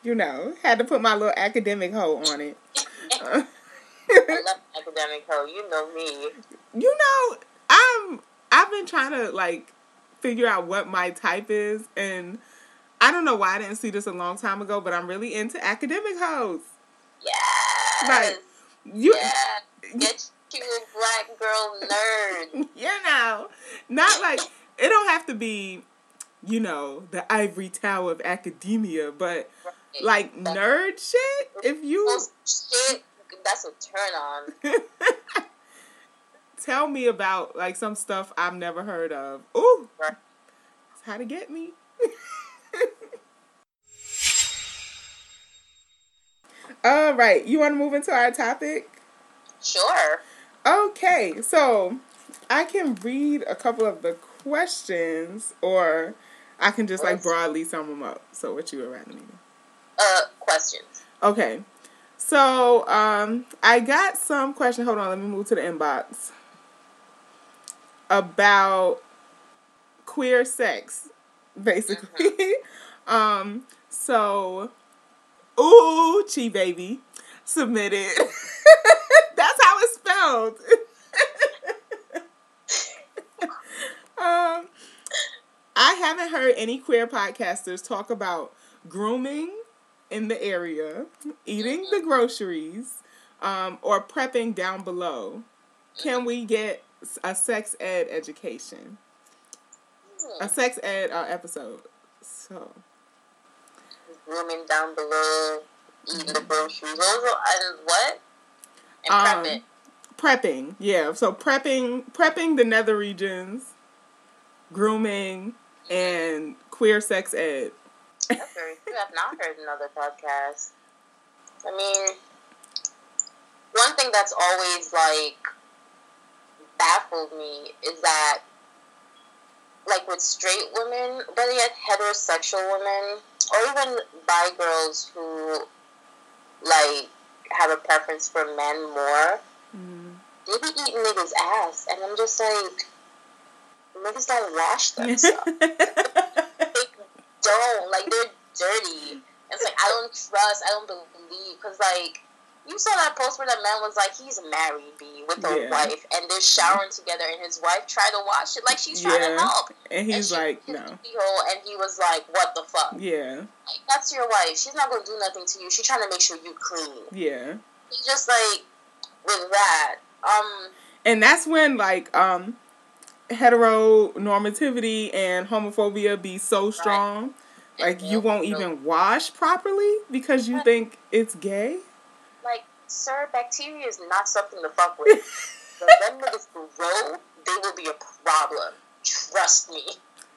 You know, had to put my little academic hoe on it. I love academic hoe. You know me. You know, I'm. I've been trying to like figure out what my type is, and I don't know why I didn't see this a long time ago, but I'm really into academic hoes. Yeah. Like you. Yeah. Get you a black girl nerd. you know, not like it don't have to be, you know, the ivory tower of academia, but right. Like nerd shit. If you shit, that's a turn on. Tell me about like some stuff I've never heard of. Ooh, right. how to get me. All right, you want to move into our topic? Sure. Okay, so I can read a couple of the questions, or I can just like broadly sum them up. So, what you would rather me? Uh, questions. Okay, so um, I got some question. Hold on, let me move to the inbox about queer sex, basically. Mm-hmm. um, so Ooh, Chi Baby submitted. That's how it's spelled. um, I haven't heard any queer podcasters talk about grooming in the area, eating the groceries, um, or prepping down below. Can we get a sex ed education? A sex ed uh, episode. So grooming down below, eating the groceries. and what? And um, prepping. Prepping, yeah. So prepping, prepping the nether regions, grooming, and queer sex ed. That's very true. I've not heard another podcast. I mean, one thing that's always like baffled me is that, like with straight women, but yet heterosexual women, or even bi girls who like have a preference for men more, mm. they be eating niggas' ass, and I'm just like, niggas don't wash themselves. don't like they're dirty. It's like I don't trust, I don't believe, because like you saw that post where that man was like, he's married, B, with a yeah. wife, and they're showering together, and his wife tried to wash it like she's trying yeah. to help. And he's and like, no. And he was like, what the fuck? Yeah. Like, that's your wife. She's not going to do nothing to you. She's trying to make sure you clean. Yeah. just like, with that. Um. And that's when, like, um, heteronormativity and homophobia be so strong. Right. Like, you won't even wash properly because you think it's gay Like, sir, bacteria is not something to fuck with. when them niggas grow, they will be a problem. Trust me.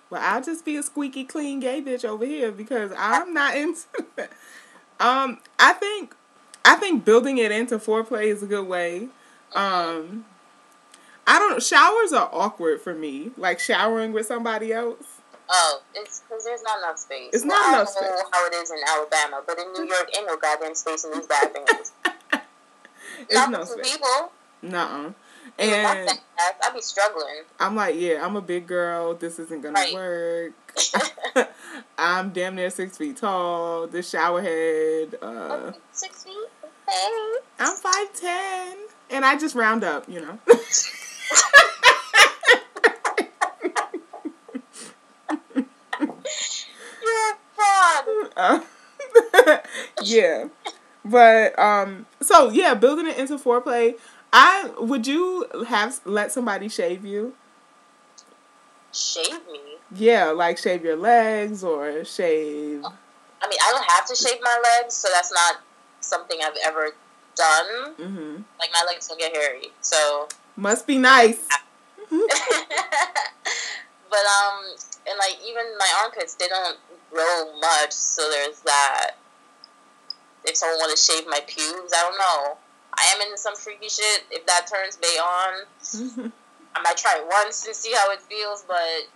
Well, I'll just be a squeaky clean gay bitch over here because I'm not into that. Um, I think, I think building it into foreplay is a good way. Um, I don't. know. Showers are awkward for me. Like showering with somebody else. Oh, it's because there's not enough space. It's not Well, not I don't know how it is in Alabama, but in New York, ain't no goddamn space in these bathrooms. It's not no space. people. Nuh-uh. And I'd be struggling. I'm like, yeah, I'm a big girl. This isn't gonna Right. work. I'm damn near six feet tall. The shower head. Uh, Six feet. Hey. I'm five ten, and I just round up, you know. You're a fraud. Uh, yeah, but um, so yeah, building it into foreplay. I would you have let somebody shave you? Shave me. Yeah, like shave your legs or shave. I mean, I don't have to shave my legs, so that's not something I've ever done. hmm Like my legs don't get hairy, so. Must be nice. but um, and like even my armpits, they don't grow much, so there's that. If someone want to shave my pubes, I don't know. I am into some freaky shit. If that turns Bay on, I might try it once and see how it feels, but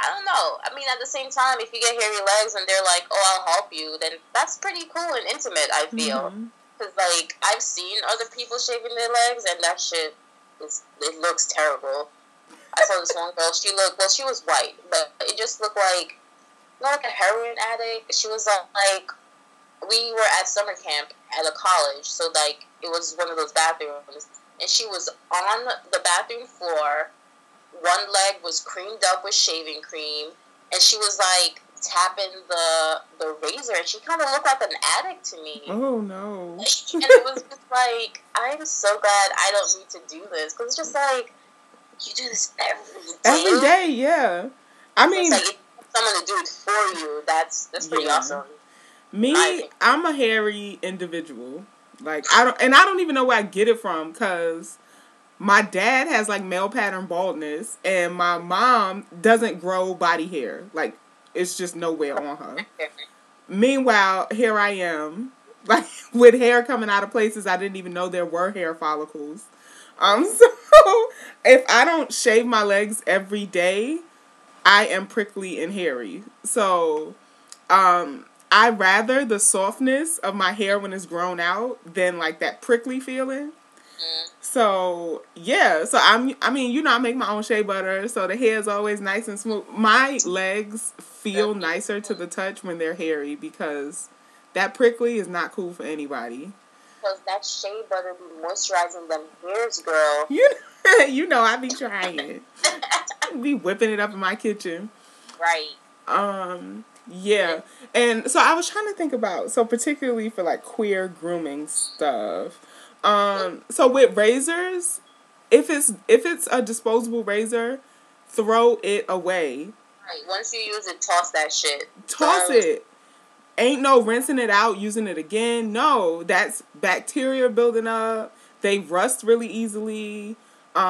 I don't know. I mean, at the same time, if you get hairy legs and they're like, "Oh, I'll help you," then that's pretty cool and intimate. I feel Mhm. Because like I've seen other people shaving their legs, and that shit is it looks terrible. I saw this one girl. She looked well. She was white, but it just looked like not like a heroin addict. She was uh, like we were at summer camp at a college, so like it was one of those bathrooms, and she was on the bathroom floor. One leg was creamed up with shaving cream, and she was like tapping the the razor, and she kind of looked like an addict to me. Oh no. and it was just like I'm so glad I don't need to do this because it's just like you do this every day. Every day, yeah. I mean, like if you have someone to do it for you. That's that's pretty Yeah. awesome. me, I'm a hairy individual. Like I don't, and I don't even know where I get it from because my dad has like male pattern baldness, and my mom doesn't grow body hair. Like it's just nowhere on her. Meanwhile, here I am, like with hair coming out of places I didn't even know there were hair follicles. Um, so if I don't shave my legs every day, I am prickly and hairy. So, um, I rather the softness of my hair when it's grown out than like that prickly feeling. Mm. So yeah, so I'm. I mean, you know, I make my own shea butter, so the hair is always nice and smooth. My legs feel nicer to the touch when they're hairy because that prickly is not cool for anybody. Because that shea butter be moisturizing them hairs, girl. You, you know, I be trying. be whipping it up in my kitchen. Right. Um, yeah, and so I was trying to think about so particularly for like queer grooming stuff. Um, so with razors, if it's if it's a disposable razor, throw it away. Right. Once you use it, toss that shit. Toss Um, it. Ain't no rinsing it out, using it again. No, that's bacteria building up. They rust really easily. Um,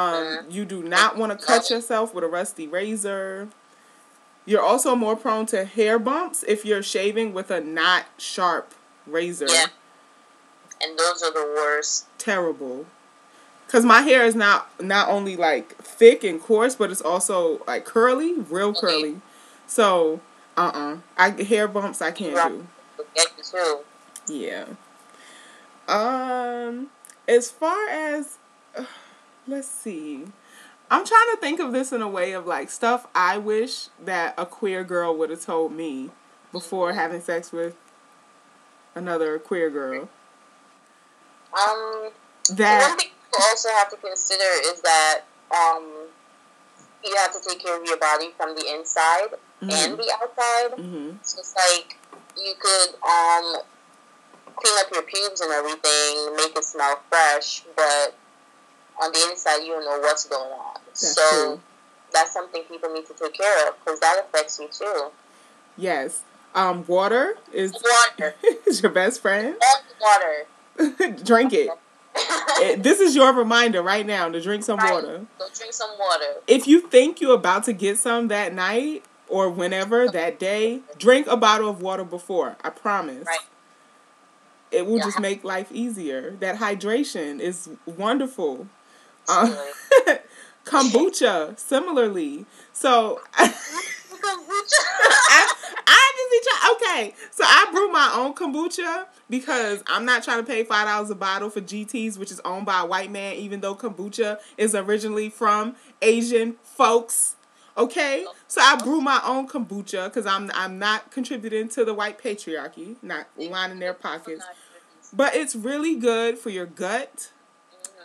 Mhm. you do not want to cut yourself with a rusty razor. You're also more prone to hair bumps if you're shaving with a not sharp razor. Yeah. And those are the worst. Terrible. Cause my hair is not not only like thick and coarse, but it's also like curly, real curly. So, uh, uh I hair bumps I can't Right. do. They Get you too. Yeah. Um, as far as, let's see, I'm trying to think of this in a way of like stuff I wish that a queer girl would have told me before having sex with another queer girl. Um, one thing you also have to consider is that um, you have to take care of your body from the inside and the outside. hmm So it's like you could um clean up your pubes and everything, make it smell fresh, but on the inside you don't know what's going on. That's so true. that's something people need to take care of because that affects you too. yes. Um, water is Water, is your best friend. water. drink it. It- This is your reminder right now to drink some Right. water. Go drink some water. if you think you're about to get some that night or whenever that day, drink a bottle of water before. I promise. Right. it will Yeah. just make life easier. That hydration is wonderful. Uh, kombucha, similarly. So Kombucha. I, I Okay, so I brew my own kombucha because I'm not trying to pay five dollars a bottle for GT's, which is owned by a white man, even though kombucha is originally from Asian folks. Okay, so I brew my own kombucha because I'm I'm not contributing to the white patriarchy, not lining their pockets. But it's really good for your gut.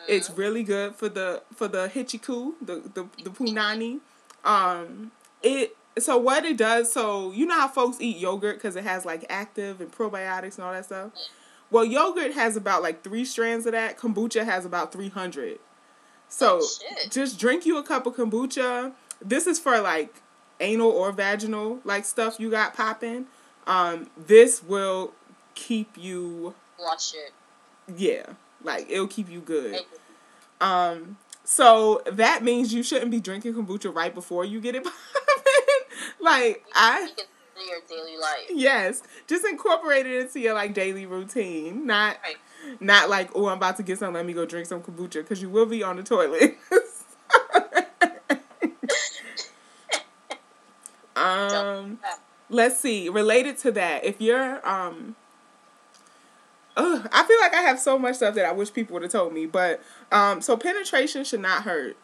It's really good for the for the hichiku, the the the punani. Um, it so what it does. So you know how folks eat yogurt because it has like active and probiotics and all that stuff. Well, yogurt has about like three strands of that. Kombucha has about three hundred. So Oh, just drink you a cup of kombucha. This is for like anal or vaginal like stuff you got popping. Um, this will keep you Watch it. yeah, like it'll keep you good. Um, so that means you shouldn't be drinking kombucha right before you get it popping. like I your daily life. yes, just incorporate it into your like daily routine. Not Right. not like oh I'm about to get some. Let me go drink some kombucha because you will be on the toilet. um, let's see. Related to that, if you're um. Ugh, I feel like I have so much stuff that I wish people would have told me, but um, so penetration should not hurt.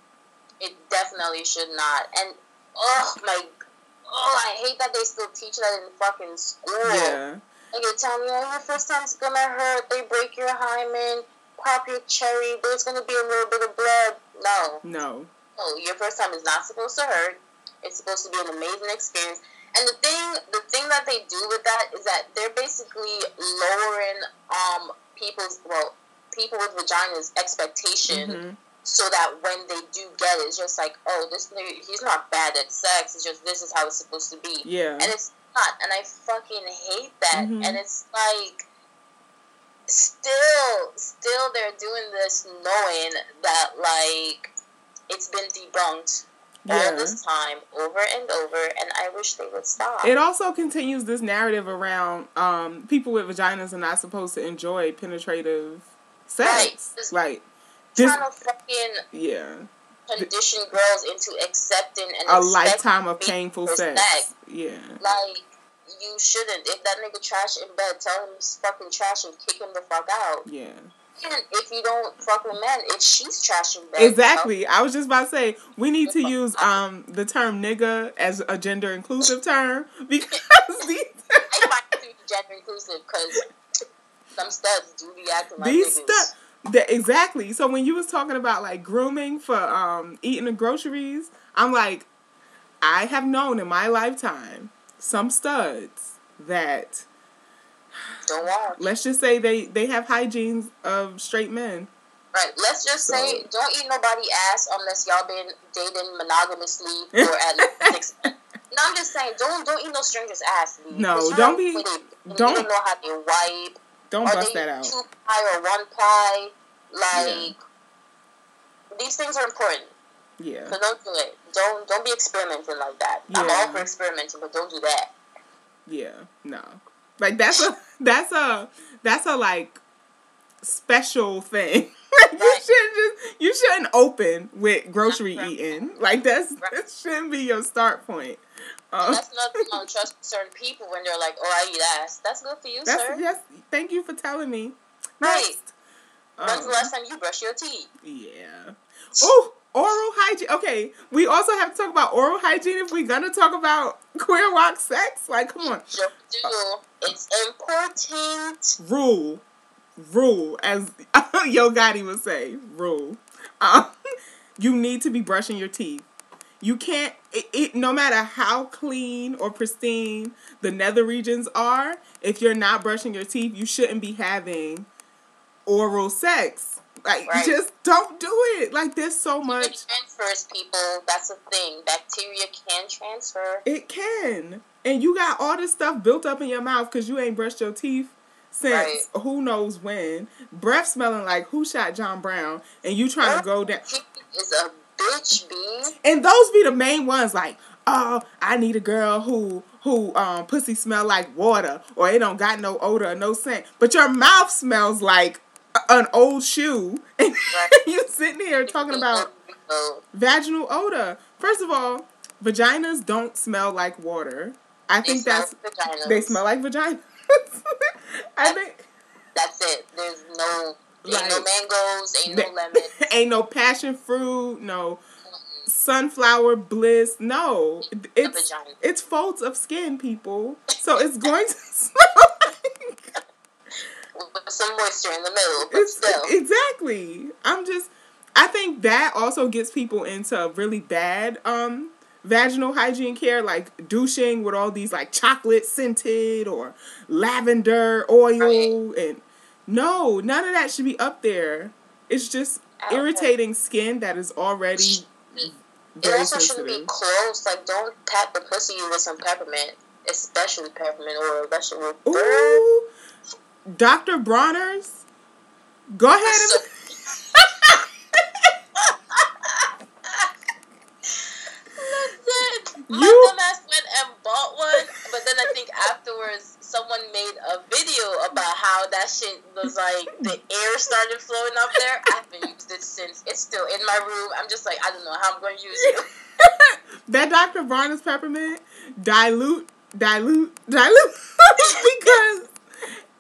It definitely should not. And oh my, oh I hate that they still teach that in fucking school. Yeah, Like they tell me, oh, your first time's gonna hurt. They break your hymen, pop your cherry. There's gonna be a little bit of blood. No, no, no, your first time is not supposed to hurt. It's supposed to be an amazing experience. And the thing, the thing that they do with that is that they're basically lowering um people's well people with vaginas expectation Mhm. So that when they do get it, it's just like, oh, this nigga, he's not bad at sex. It's just this is how it's supposed to be, yeah, and it's not. And I fucking hate that. Mhm. And it's like, still, still, they're doing this knowing that like it's been debunked yeah. all this time over and over, and I wish they would stop. It also continues this narrative around um, people with vaginas are not supposed to enjoy penetrative sex. Right. Like, just trying to fucking yeah, condition girls into accepting and a lifetime of painful for sex. Yeah, Like, you shouldn't. If that nigga trash in bed, tell him he's fucking trash and kick him the fuck out. yeah. And if you don't fuck with men, if she's trash in bed, you know, Exactly. I was just about to say we need to use um the term nigga as a gender inclusive term because these I find it to be gender inclusive because some studs do be acting like these niggas. That exactly. So when you was talking about like grooming for um eating the groceries, I'm like, I have known in my lifetime some studs that Don't watch. let's just say they they have hygiene of straight men. Right. Let's just So- say, don't eat nobody ass unless y'all been dating monogamously for at least six. No, I'm just saying, don't don't eat no stranger's ass. No, don't be- they- don't- don't know how they wipe. Don't Are bust they that out. two ply or one ply? Like these things are important. Yeah. So don't do it. Don't don't be experimenting like that. I'm all for experimenting, but don't do that. Yeah, no. Like that's a that's a that's a like special thing. Like you shouldn't just you shouldn't open with grocery eating. Like that's that shouldn't be your start point. And Um, that's not you don't trust certain people when they're like, "Oh, I eat ass." That's good for you, that's sir. yes. Thank you for telling me. Right. Next. When's Um, the last time you brush your teeth? yeah. Oh, oral hygiene. Okay, we also have to talk about oral hygiene if we're gonna talk about queer walk sex. Like, come on. Sure do. It's important. rule, rule, as Yo Gotti would say, rule. Um, you need to be brushing your teeth. You can't, it, it, no matter how clean or pristine the nether regions are, if you're not brushing your teeth, you shouldn't be having oral sex. Like, Right. just don't do it. Like, there's so It much. transfers, people. That's a thing. Bacteria can transfer. It can. And you got all this stuff built up in your mouth because you ain't brushed your teeth since Right. who knows when. Breath smelling like who shot John Brown, and you trying to go down. Is a bitch, B. And those be the main ones. Like, oh, I need a girl who who um pussy smell like water or it don't got no odor or no scent, but your mouth smells like an old shoe, and you sitting here talking about vaginal odor. First of all, vaginas don't smell like water. I They think that's vaginas. they smell like vaginas. I think That's it. There's no ain't no mangoes, ain't no lemon. ain't no passion fruit, no sunflower bliss. No, it's it's folds of skin, people. So it's going to smell like With some moisture in the middle, but it's still. exactly. I'm just. I think that also gets people into really bad um vaginal hygiene care, like douching with all these like chocolate scented or lavender oil and no, none of that should be up there. It's just Okay. irritating skin that is already very It also shouldn't be close. Like, don't pat the pussy with some peppermint, especially peppermint oil. That shit will. Ooh, Dr. Bronner's. Go ahead and. Listen, my You- dumbass went and bought one, but then I think afterwards someone made a video about how that shit was like the air started flowing up there. I haven't used it since. It's still in my room. I'm just like I don't know how I'm going to use it. that Dr. Bronner's peppermint dilute, dilute, dilute. because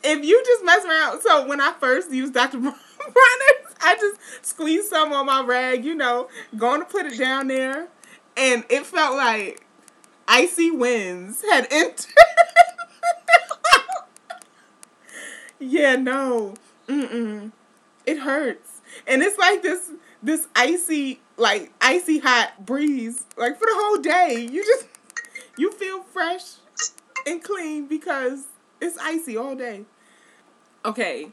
if you just mess around, so when I first used Dr. Bronner's, I just squeezed some on my rag, you know, going to put it down there, and it felt like icy winds had entered. Yeah, no, mm-mm, it hurts, and it's like this this icy like icy hot breeze like for the whole day. You just you feel fresh and clean because it's icy all day. Okay.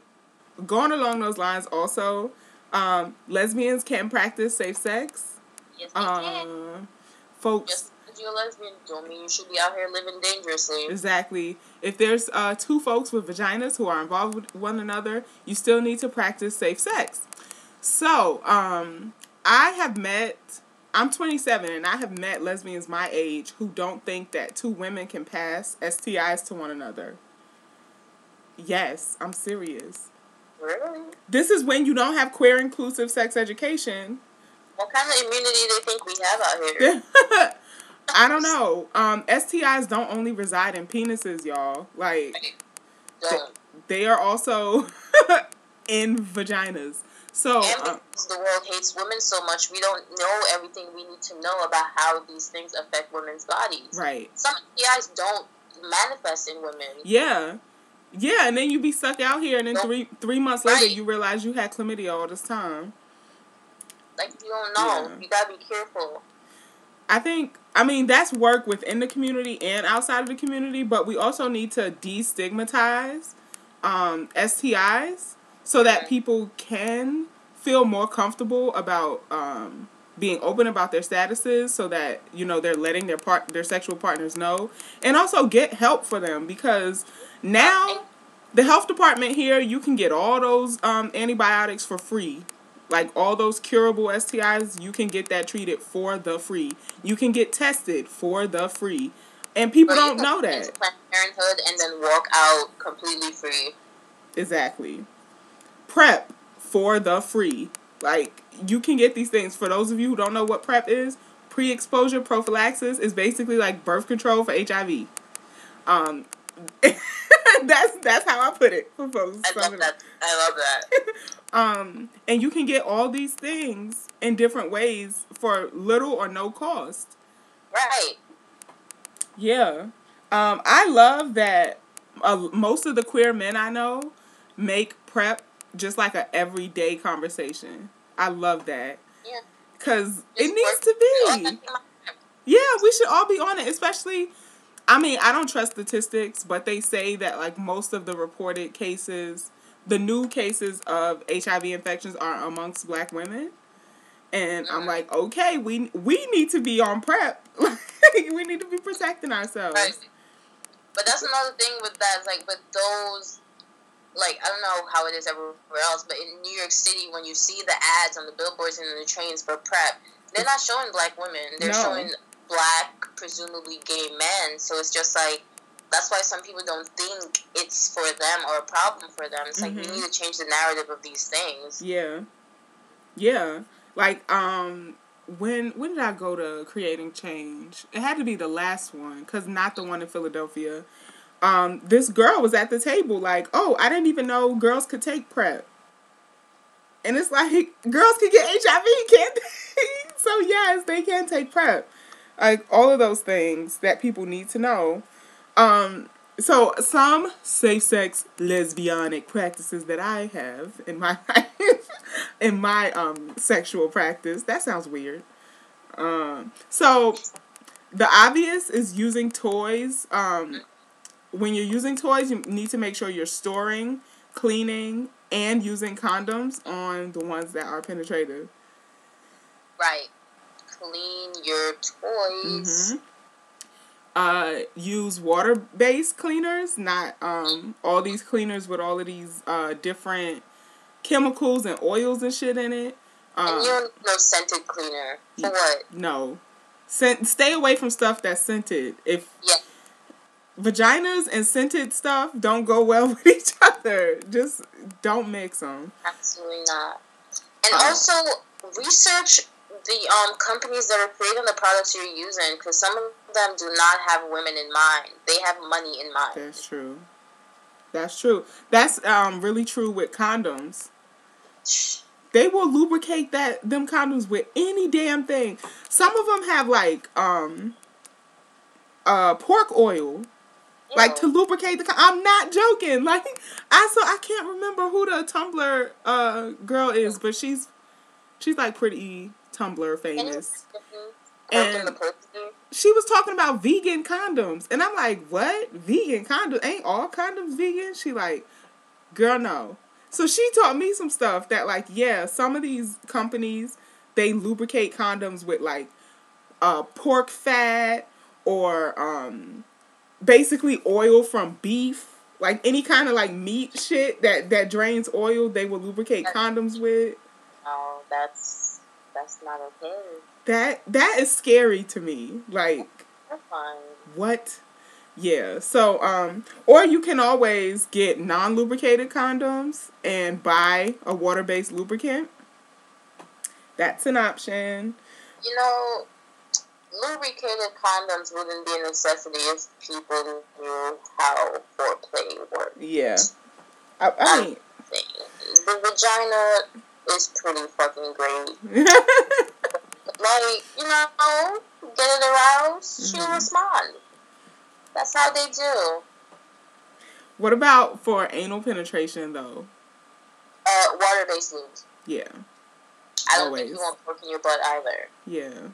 Going along those lines also um lesbians can practice safe sex. Yes, they can. um folks You're a lesbian don't mean you should be out here living dangerously. Exactly. If there's uh, two folks with vaginas who are involved with one another, you still need to practice safe sex. So, um, I have met, I'm 27, and I have met lesbians my age who don't think that two women can pass STIs to one another. Yes, I'm serious. Really? This is when you don't have queer inclusive sex education. What kind of immunity do they think we have out here? I don't know. Um, STIs don't only reside in penises, y'all. Like, they are also in vaginas. So, And uh, the world hates women so much, we don't know everything we need to know about how these things affect women's bodies. right. Some STIs don't manifest in women. Yeah. Yeah, and then you be stuck out here, and then Nope. three three months later, Right. you realize you had chlamydia all this time. Like, you don't know. Yeah. You gotta be careful. I think, I mean, that's work within the community and outside of the community, but we also need to destigmatize um, STIs so that people can feel more comfortable about um, being open about their statuses so that you know they're letting their part their sexual partners know and also get help for them because now the health department here you can get all those um, antibiotics for free like all those curable STIs you can get that treated for the free. You can get tested for the free. And people don't know that. Parenthood and then walk out completely free. exactly. Prep for the free. Like you can get these things. For those of you who don't know what prep is pre-exposure prophylaxis is basically like birth control for hiv um that's that's how i put it for folks I love that. I love that. um and you can get all these things in different ways for little or no cost Right. yeah um i love that uh, most of the queer men i know make prep just like a everyday conversation i love that Yeah. because it needs to be yeah, we should all be on it, especially. I mean, I don't trust statistics, but they say that like most of the reported cases, the new cases of HIV infections are amongst black women. And I'm like, okay, we we need to be on prep. we need to be protecting ourselves. Right. But that's another thing with that. Like with those, like I don't know how it is everywhere else, but in New York City, when you see the ads on the billboards and the trains for prep, they're not showing black women. They're No. showing black, presumably gay men. So it's just like that's why some people don't think it's for them or a problem for them. It's like Mhm. we need to change the narrative of these things. Yeah. Yeah. Like um when when did I go to creating change? It had to be the last one cuz not the one in Philadelphia. Um this girl was at the table like, "Oh, I didn't even know girls could take prep." And it's like girls can get HIV, can't they? so yes, they can take prep. Like all of those things that people need to know. Um so some safe sex lesbianic practices that I have in my in my um sexual practice. That sounds weird. Um so the obvious is using toys. Um when you're using toys, you need to make sure you're storing, cleaning, and using condoms on the ones that are penetrative. Right. Clean your toys. Mhm. Uh, use water based cleaners, not um all these cleaners with all of these uh different chemicals and oils and shit in it. And Um, you don't no scented cleaner. For what? no, Scent, stay away from stuff that's scented. If Yeah. vaginas and scented stuff don't go well with each other, just don't mix them. Absolutely not. And Uh. also research the um companies that are creating the products you're using because some of them do not have women in mind. They have money in mind. That's true. That's true. That's um really true with condoms. They will lubricate that them condoms with any damn thing. Some of them have like um uh pork oil like to lubricate the con- I'm not joking. Like I so I can't remember who the Tumblr uh girl is, but she's she's like pretty Tumblr famous. Mhm. And- Open the poster. She was talking about vegan condoms, and I'm like, "What? Vegan condoms? Ain't all condoms vegan?" She like, "Girl, no." So she taught me some stuff that like, yeah, some of these companies they lubricate condoms with like uh pork fat or um basically oil from beef, like any kind of like meat shit that that drains oil, they will lubricate condoms with. Oh, that's that's not okay. That that is scary to me. Like. What? Yeah. So, um, or you can always get non lubricated condoms and buy a water based lubricant. That's an option. You know, lubricated condoms wouldn't be a necessity if people knew how foreplay works. Yeah. I, I mean, The vagina is pretty fucking great. Like, you know, get it aroused, she'll Mhm. respond. That's how they do. what about for anal penetration though? Uh, water based lubes. Yeah. I don't think you want pork in your butt either. Yeah.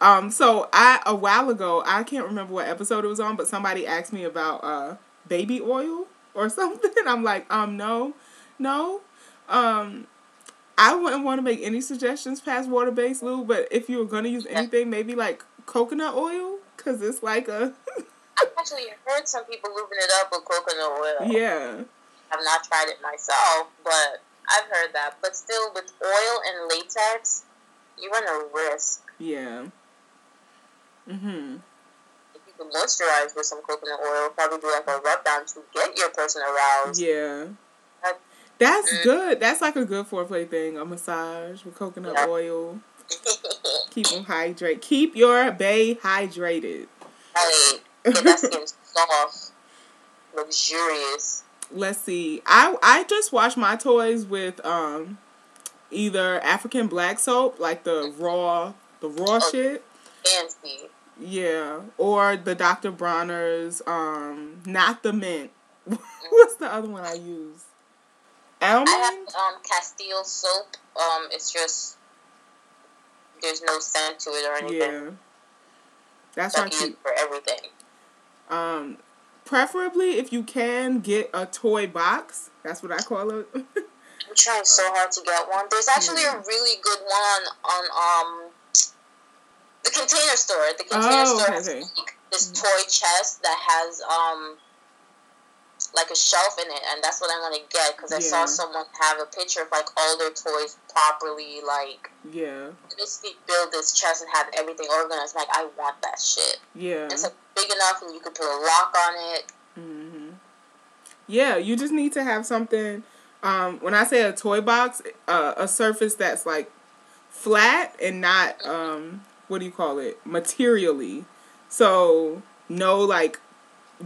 Um, so I a while ago, I can't remember what episode it was on, but somebody asked me about uh baby oil or something. I'm like, um, no, no. Um I wouldn't want to make any suggestions past water based lube, but if you were gonna use anything, maybe like coconut oil, cause it's like a I've actually heard some people lubing it up with coconut oil. yeah, I've not tried it myself, but I've heard that. But still, with oil and latex, you run a risk. yeah. Mhm. If you can moisturize with some coconut oil, probably do like a rub down to get your person aroused. Yeah. That- That's Mm. good. That's like a good foreplay thing. A massage with coconut Yeah. oil. Keep them hydrated. Keep your bay hydrated. get that skin soft, luxurious. Let's see. I I just wash my toys with um either African black soap, like the raw the raw Oh. shit. Fancy. Yeah. Or the Dr. Bronner's um not the mint. What's the other one I use? Almond? I have um Castile soap. Um, it's just there's no scent to it or anything. yeah. That's That you for everything. Um preferably if you can get a toy box. That's what I call it. I'm trying so hard to get one. There's actually a really good one on um the container store. The container Oh, store okay, has like, this toy chest that has um like a shelf in it, and that's what I want to get because I Yeah. saw someone have a picture of like all their toys properly, like Yeah. basically build this chest and have everything organized. Like I want that shit. Yeah. It's like big enough, and you can put a lock on it. hmm Yeah, you just need to have something. Um, when I say a toy box, uh, a surface that's like flat and not um, what do you call it? Materially. So no like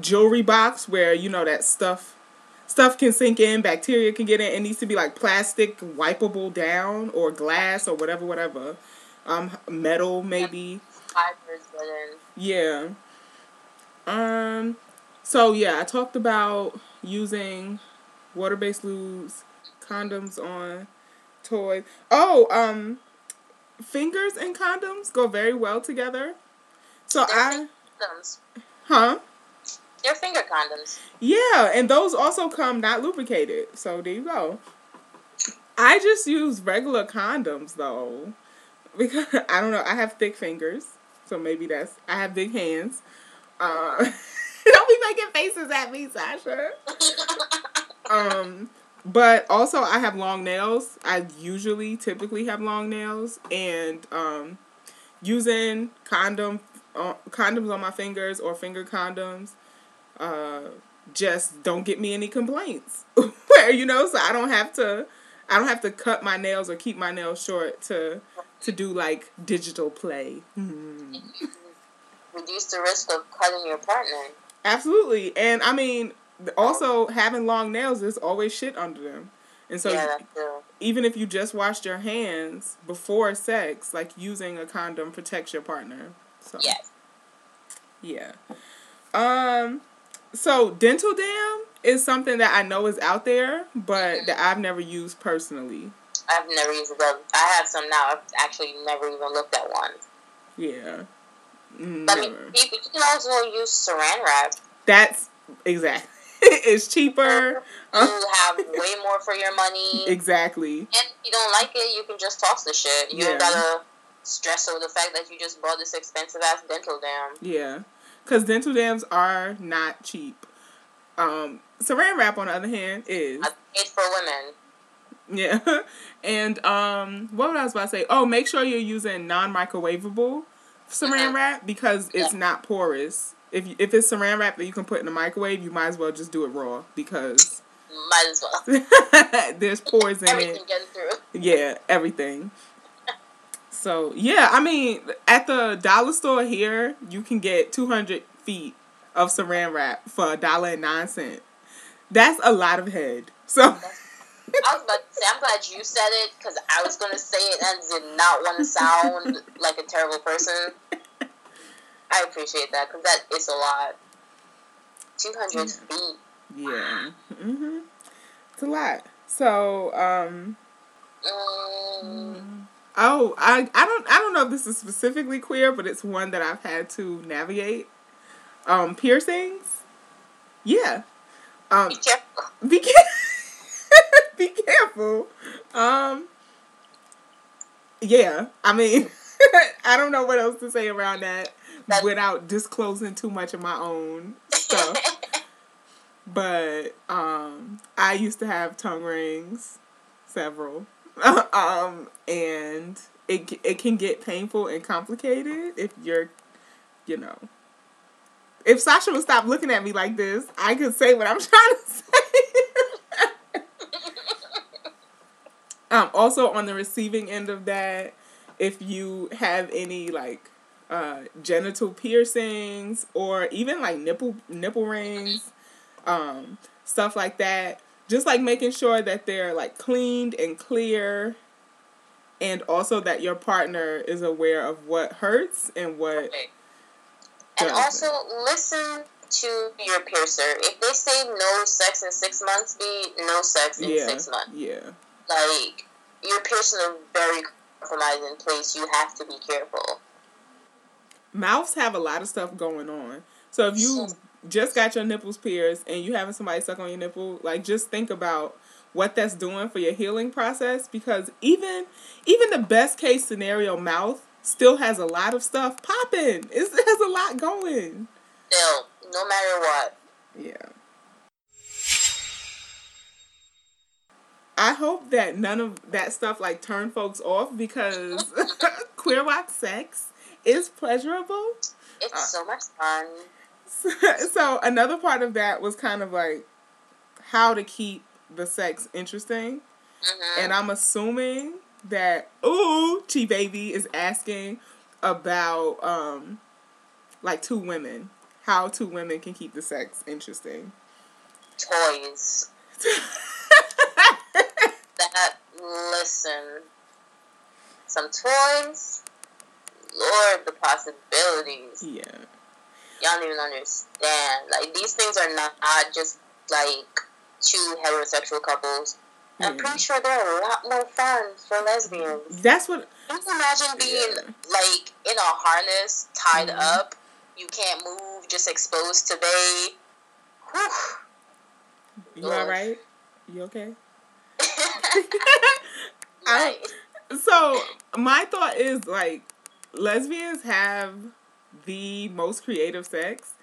jewelry box where you know that stuff stuff can sink in, bacteria can get in. It needs to be like plastic, wipeable down, or glass, or whatever, whatever. Um, metal maybe. Fibers, but then Yeah. Um so yeah, I talked about using water-based lubes, condoms on toys. Oh, um fingers and condoms go very well together. So I condoms. huh? They're finger condoms. Yeah, and those also come not lubricated. So there you go. I just use regular condoms though. Because I don't know, I have thick fingers. So maybe that's I have big hands. Uh don't be making faces at me, Sasha. Um but also I have long nails. I usually typically have long nails and um using condom uh, condoms on my fingers or finger condoms uh just don't get me any complaints where you know so i don't have to i don't have to cut my nails or keep my nails short to to do like digital play. Reduce the risk of cutting your partner. absolutely and i mean also having long nails there's always shit under them and so yeah, even if you just washed your hands before sex like using a condom protects your partner so Yes. Yeah. Um so dental dam is something that I know is out there, but that I've never used personally. I've never used it. I have some now. I've actually never even looked at one. Yeah. But I mean, Never. you, you can also use saran wrap. That's exactly. it's cheaper. You uh, have way more for your money. Exactly. And if you don't like it, you can just toss the shit. You Yeah. don't gotta stress over the fact that you just bought this expensive ass dental dam. Yeah. Cuz dental dams are not cheap. Um saran wrap on the other hand is I paid for women. Yeah. And um what was I was about to say? Oh, make sure you're using non-microwavable saran Mhm. wrap because it's Yeah. not porous. If you, if it's saran wrap that you can put in the microwave, you might as well just do it raw because Might as well. there's pores in it. Everything it. getting through. Yeah, everything. So, yeah, I mean, at the dollar store here, you can get 200 feet of saran wrap for a dollar and nine cent. That's a lot of head. So, I was about to say, I'm glad you said it because I was going to say it and did not want to sound like a terrible person. I appreciate that because that is a lot. 200 feet. Yeah. Mhm. It's a lot. So, um Mm, oh, I I don't I don't know if this is specifically queer, but it's one that I've had to navigate. Um piercings? Yeah. Um be careful. be care- be careful. Um Yeah, I mean I don't know what else to say around that That- without disclosing too much of my own stuff. but um I used to have tongue rings, several, um, and it it can get painful and complicated if you're, you know. If Sasha would stop looking at me like this, I could say what I'm trying to say. um, also on the receiving end of that, if you have any like uh, genital piercings or even like nipple nipple rings, um, stuff like that. Just like making sure that they're like cleaned and clear, and also that your partner is aware of what hurts and what. Okay. And also listen to your piercer. If they say no sex in six months, be no sex in yeah, six months. yeah, Like your piercing is very compromising place. You have to be careful. mouths have a lot of stuff going on. So if you just got your nipples pierced and you having somebody suck on your nipple, like just think about what that's doing for your healing process because even even the best case scenario mouth still has a lot of stuff popping. It has a lot going. Still, no matter what. Yeah. I hope that none of that stuff like turn folks off because queer rock sex is pleasurable. It's uh, so much fun. So, another part of that was kind of like how to keep the sex interesting. Mm-hmm. And I'm assuming that ooh, Chi Baby is asking about um like two women. How two women can keep the sex interesting. Toys. that listen. Some toys. Lord the possibilities. Yeah. Y'all don't even understand. Like these things are not just like two heterosexual couples. I'm mm. pretty sure they're a lot more fun for lesbians. That's what. Can you imagine being yeah. like in a harness, tied mm up? You can't move, just exposed to bay. Whew. You all right? You okay? right. I, so my thought is like lesbians have the most creative sex.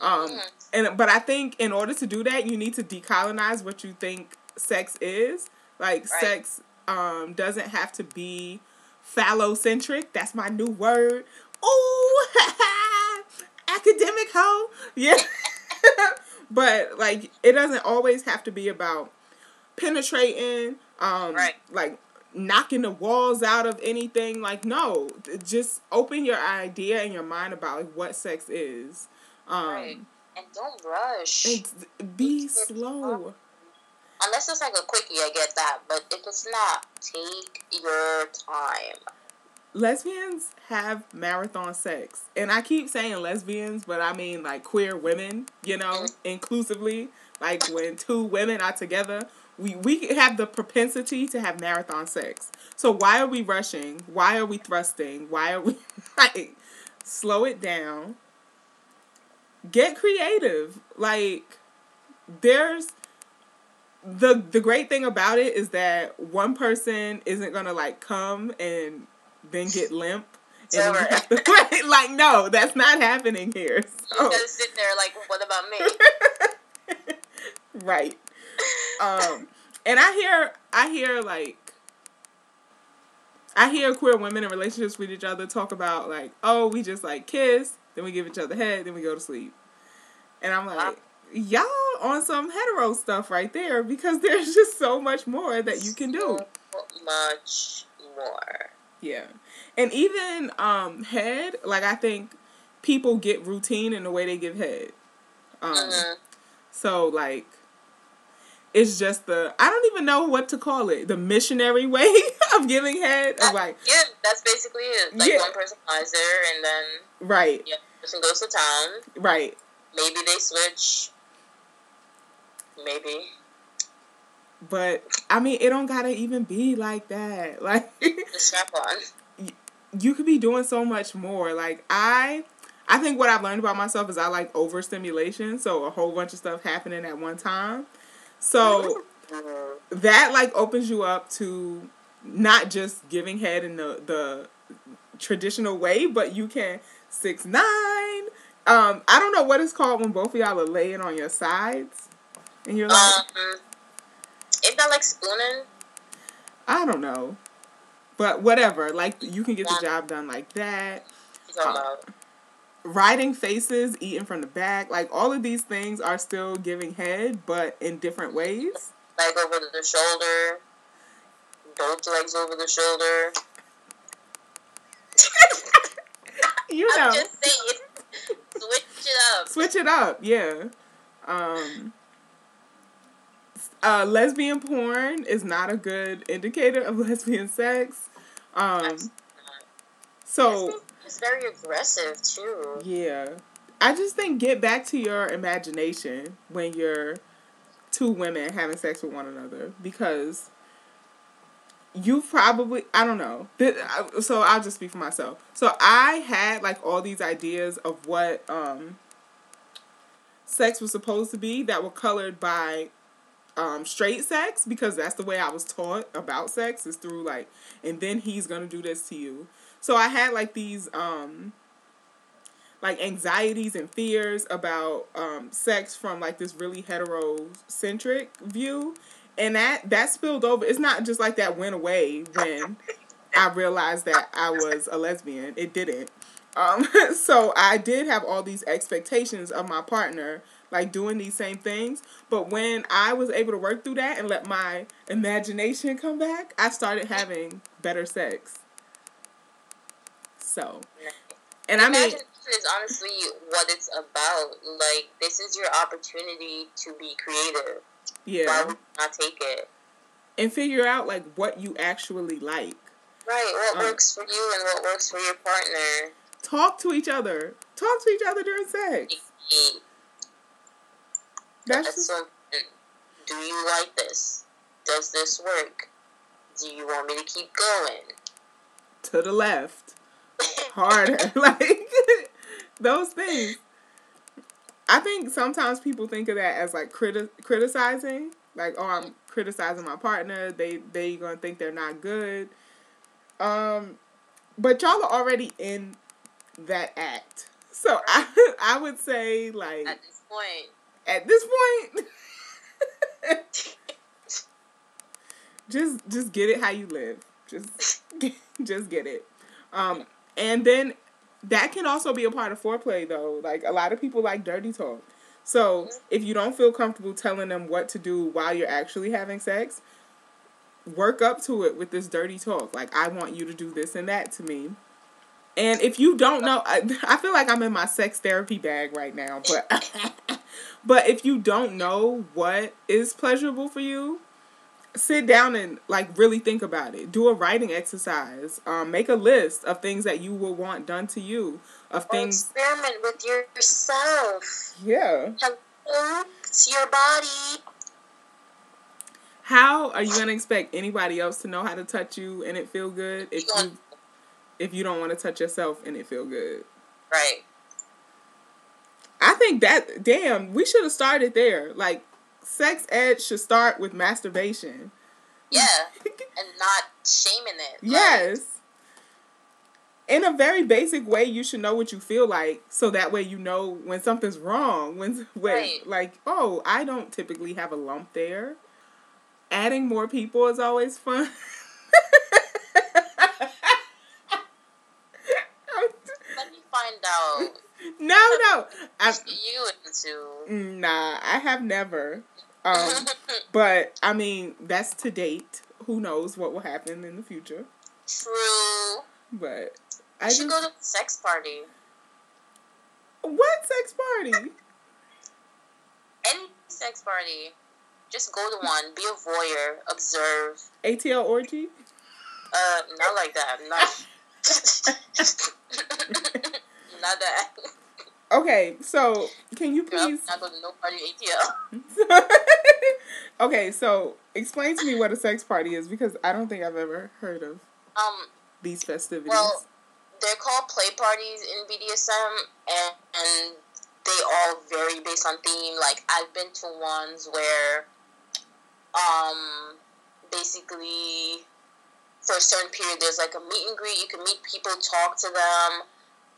Um, mm-hmm. and but I think in order to do that, you need to decolonize what you think sex is. Like right. sex um doesn't have to be phallocentric. That's my new word. Ooh, academic hoe. Yeah. but like it doesn't always have to be about penetrating um right. like knocking the walls out of anything like no just open your idea and your mind about like what sex is. Um right. and don't rush. and be slow. unless it's like a quickie i get that but if it's not take your time. Lesbians have marathon sex. And i keep saying lesbians but i mean like queer women you know mm-hmm. inclusively. Like when two women are together we we have the propensity to have marathon sex. So why are we rushing? Why are we thrusting? Why are we like slow it down? Get creative. Like there's the the great thing about it is that one person isn't gonna like come and then get limp. And to, like no, that's not happening here. So. You're gonna sit there like, what about me? right. Um, and I hear, I hear like, I hear queer women in relationships with each other talk about like, oh, we just like kiss, then we give each other head, then we go to sleep, and I'm like, y'all on some hetero stuff right there because there's just so much more that you can do. So much more. Yeah, and even um head, like I think people get routine in the way they give head. Um, mm-hmm. so like it's just the I don't even know what to call it. The missionary way of giving head. Of like yeah, that's basically it. Like yeah. one person lies there, and then right. Yeah, person goes to town. Right. Maybe they switch. Maybe. But I mean, it don't gotta even be like that. Like the. You could be doing so much more. Like I. I think what I've learned about myself is I like overstimulation, so a whole bunch of stuff happening at one time. So that like opens you up to not just giving head in the the traditional way, but you can six nine. Um, I don't know what it's called when both of y'all are laying on your sides, and you're like, um, is that like spooning? I don't know, but whatever. Like you can get yeah. the job done like that riding faces, eating from the back, like all of these things are still giving head, but in different ways. Leg over the shoulder, both legs over the shoulder. you know. I'm just saying. Switch it up. Switch it up, yeah. Um, uh, lesbian porn is not a good indicator of lesbian sex. Um, so it's very aggressive too. Yeah. I just think get back to your imagination when you're two women having sex with one another because you probably I don't know. So I'll just speak for myself. So I had like all these ideas of what um sex was supposed to be that were colored by um straight sex because that's the way I was taught about sex is through like and then he's to do this to you so I had like these um like anxieties and fears about um sex from like this really heterocentric view and that that spilled over. It's not just like that went away when I realized that I was a lesbian. It didn't. Um, so I did have all these expectations of my partner, like doing these same things. But when I was able to work through that and let my imagination come back, I started having better sex. So, and I mean, is honestly what it's about. Like, this is your opportunity to be creative. Why yeah, would you not take it? and figure out like what you actually like. Right, what Uh. works for you and what works for your partner. Talk to each other. Talk to each other during sex. That's That's just, so important. Do you like this? Does this work? Do you want me to keep going? to the left. Harder. like those things. I think sometimes people think of that as like criti- criticizing, like oh I'm criticizing my partner. They they gonna think they're not good. Um, but y'all are already in that act, so I I would say like At this point, at this point, just just get it how you live. Just just get it. Um, and then that can also be a part of foreplay though. Like a lot of people like dirty talk. So if you don't feel comfortable telling them what to do while you're actually having sex, work up to it with this dirty talk. Like I want you to do this and that to me. And if you don't know, I, I feel like I'm in my sex therapy bag right now, but but if you don't know what is pleasurable for you, sit down and like really think about it. Do a writing exercise. Um, make a list of things that you will want done to you. Of or things, experiment with yourself. yeah. Hello, it's your body. How are you gonna expect anybody else to know how to touch you and it feel good if You you if you don't want to touch yourself and it feel good? Right. I think that damn, we should have started there. Like sex ed should start with masturbation. Yeah. and not shaming it. Like, Yes. In a very basic way, you should know what you feel like, so that way you know when something's wrong. When, when Right. like, oh, I don't typically have a lump there. Adding more people is always fun. Let me find out no, no, I, you into. nah, I have never. Um, but I mean, that's to date. Who knows what will happen in the future? True. But I just should go to the sex party. what sex party? Any sex party. Just go to one. Be a voyeur. Observe. ATL orgy? Uh, not like that. Not. not that. Okay, so can you Girl, please? not go to no party ATL. okay, so explain to me what a sex party is because I don't think I've ever heard of Um, these festivities. Well, they're called play parties in BDSM, and, and they all vary based on theme. Like I've been to ones where, um, basically, for a certain period, there's like a meet and greet. You can meet people, talk to them,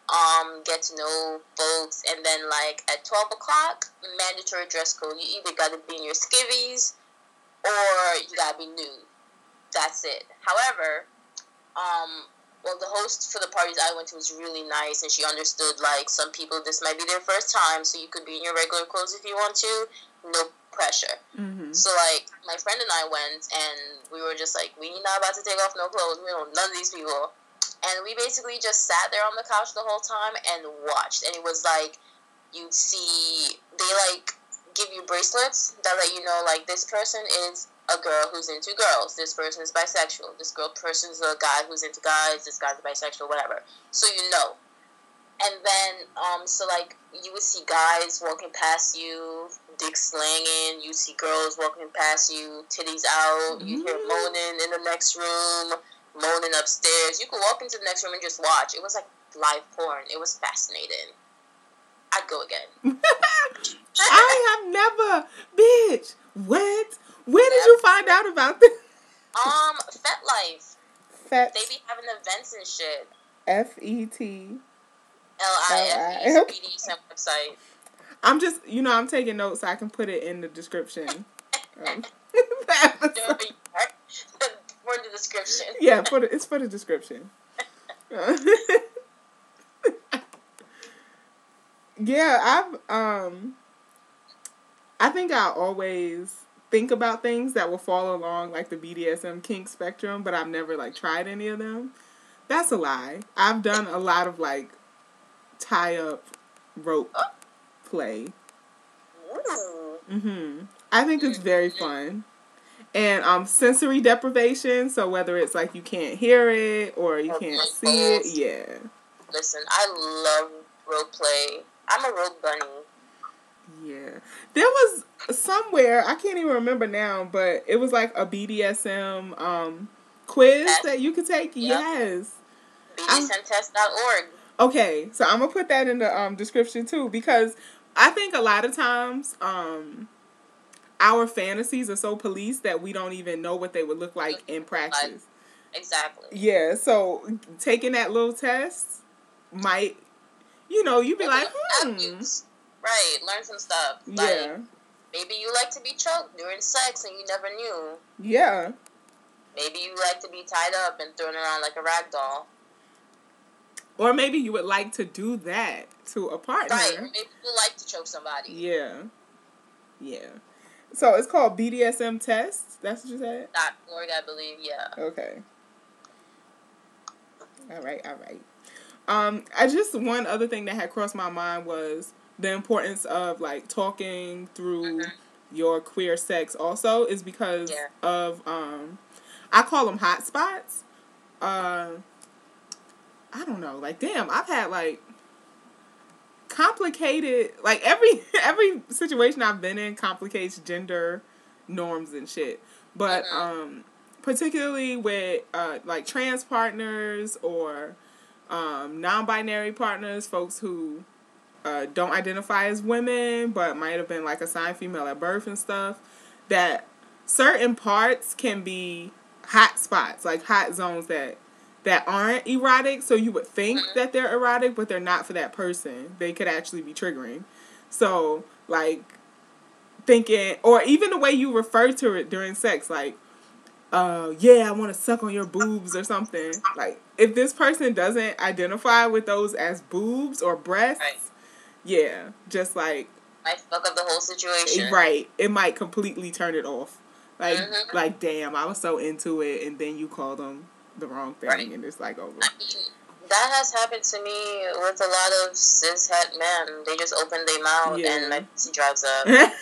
um, get to know folks, and then like at twelve o'clock, mandatory dress code. You either got to be in your skivvies, or you gotta be nude. That's it. However, um, well, the host for the parties I went to was really nice, and she understood like some people this might be their first time, so you could be in your regular clothes if you want to, no pressure. mm-hmm. So like my friend and I went, and we were just like, we not about to take off no clothes. We don't none of these people, and we basically just sat there on the couch the whole time and watched, and it was like you'd see they like give you bracelets that let you know like this person is a girl who's into girls. This person is bisexual. This girl person's a guy who's into guys. This guy's bisexual, whatever. So you know. And then, um, so like you would see guys walking past you, dick slanging. You see girls walking past you, titties out. You hear Mm. moaning in the next room, moaning upstairs. You could walk into the next room and just watch. It was like live porn. It was fascinating. I'd go again. I have never, bitch. What? Where did you find out about this? Um, FetLife. Fat They be having events and shit. F E T. L I F E F. BDSM website. I'm just, you know, I'm taking notes so I can put it in the description. Um, episode. For the description. Yeah, for the, it's for the description. yeah, I've um I think I always think about things that will fall along like the BDSM kink spectrum, but I've never like tried any of them. That's a lie. I've done a lot of like tie up rope play. Ooh. Mhm. I think it's very fun. And um sensory deprivation, so whether it's like you can't hear it or you can't see it, yeah. Listen, I love role play. I'm a rogue bunny. Yeah. There was somewhere, I can't even remember now, but it was like a BDSM um quiz that you could take. Yep. Yes. BDSMtest.org. Okay, so I'm gonna put that in the um description too because I think a lot of times um our fantasies are so policed that we don't even know what they would look like in practice. Exactly. Yeah, so taking that little test might, you know, you'd be like, hmm. Right, learn some stuff. Like, yeah, maybe you like to be choked during sex and you never knew. yeah, Maybe you like to be tied up and thrown around like a rag doll. or maybe you would like to do that to a partner. Right, maybe you like to choke somebody. Yeah, yeah. So it's called BDSM test. That's what you said. Dot org, I believe, yeah. Okay. All right, all right. Um, I just one other thing that had crossed my mind was the importance of like talking through Mhm. your queer sex. Also, is because Yeah. of um, I call them hot spots. Uh, I don't know. Like, damn, I've had like complicated like every every situation I've been in complicates gender norms and shit. But Mhm. um particularly with uh like trans partners or um non-binary partners, folks who uh don't identify as women but might have been like assigned female at birth and stuff that certain parts can be hot spots, like hot zones that that aren't erotic, so you would think Mhm. that they're erotic, but they're not for that person. They could actually be triggering. So, like thinking or even the way you refer to it during sex, like uh yeah, I want to suck on your boobs or something. Like if this person doesn't identify with those as boobs or breasts, Right. yeah, just like Might fuck up the whole situation. right, it might completely turn it off. Like Mhm. like damn, I was so into it and then you called them the wrong thing Right. and it's like over. That has happened to me with a lot of cis het men. They just open their mouth Yeah. and my drives up.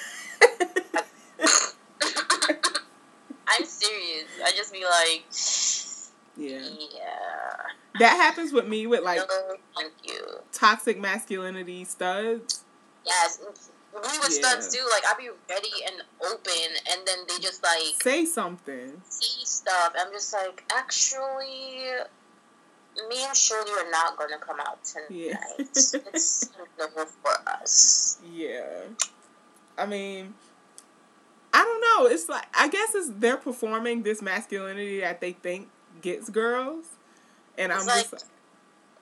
I'm serious. I just be like, yeah. yeah. That happens with me with like no, thank you. toxic masculinity studs. Yes. Me with Yeah. studs too, like I'd be ready and open, and then they just like Say something. say stuff. I'm just like, actually, me and Shirley are not gonna come out tonight. Yeah. it's no for us. Yeah. I mean, I don't know. It's like I guess it's they're performing this masculinity that they think gets girls, and It's I'm like, just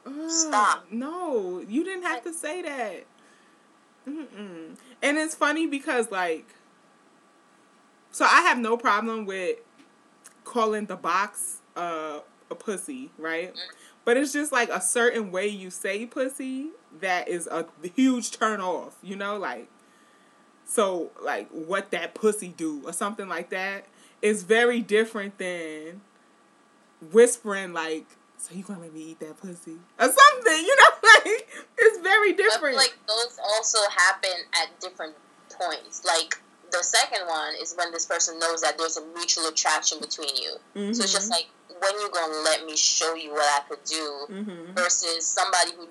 like, stop. No, you didn't have to say that. Mm-mm. And it's funny because like, so I have no problem with calling the box uh, a pussy, right? But it's just like a certain way you say pussy that is a huge turn off, you know, like so like what that pussy do or something like that is very different than whispering like so you gonna let me eat that pussy or something, you know, like it's very different. like those also happen at different points. Like the second one is when this person knows that there's a mutual attraction between you. So it's just like when you gonna let me show you what I could do hmm versus somebody who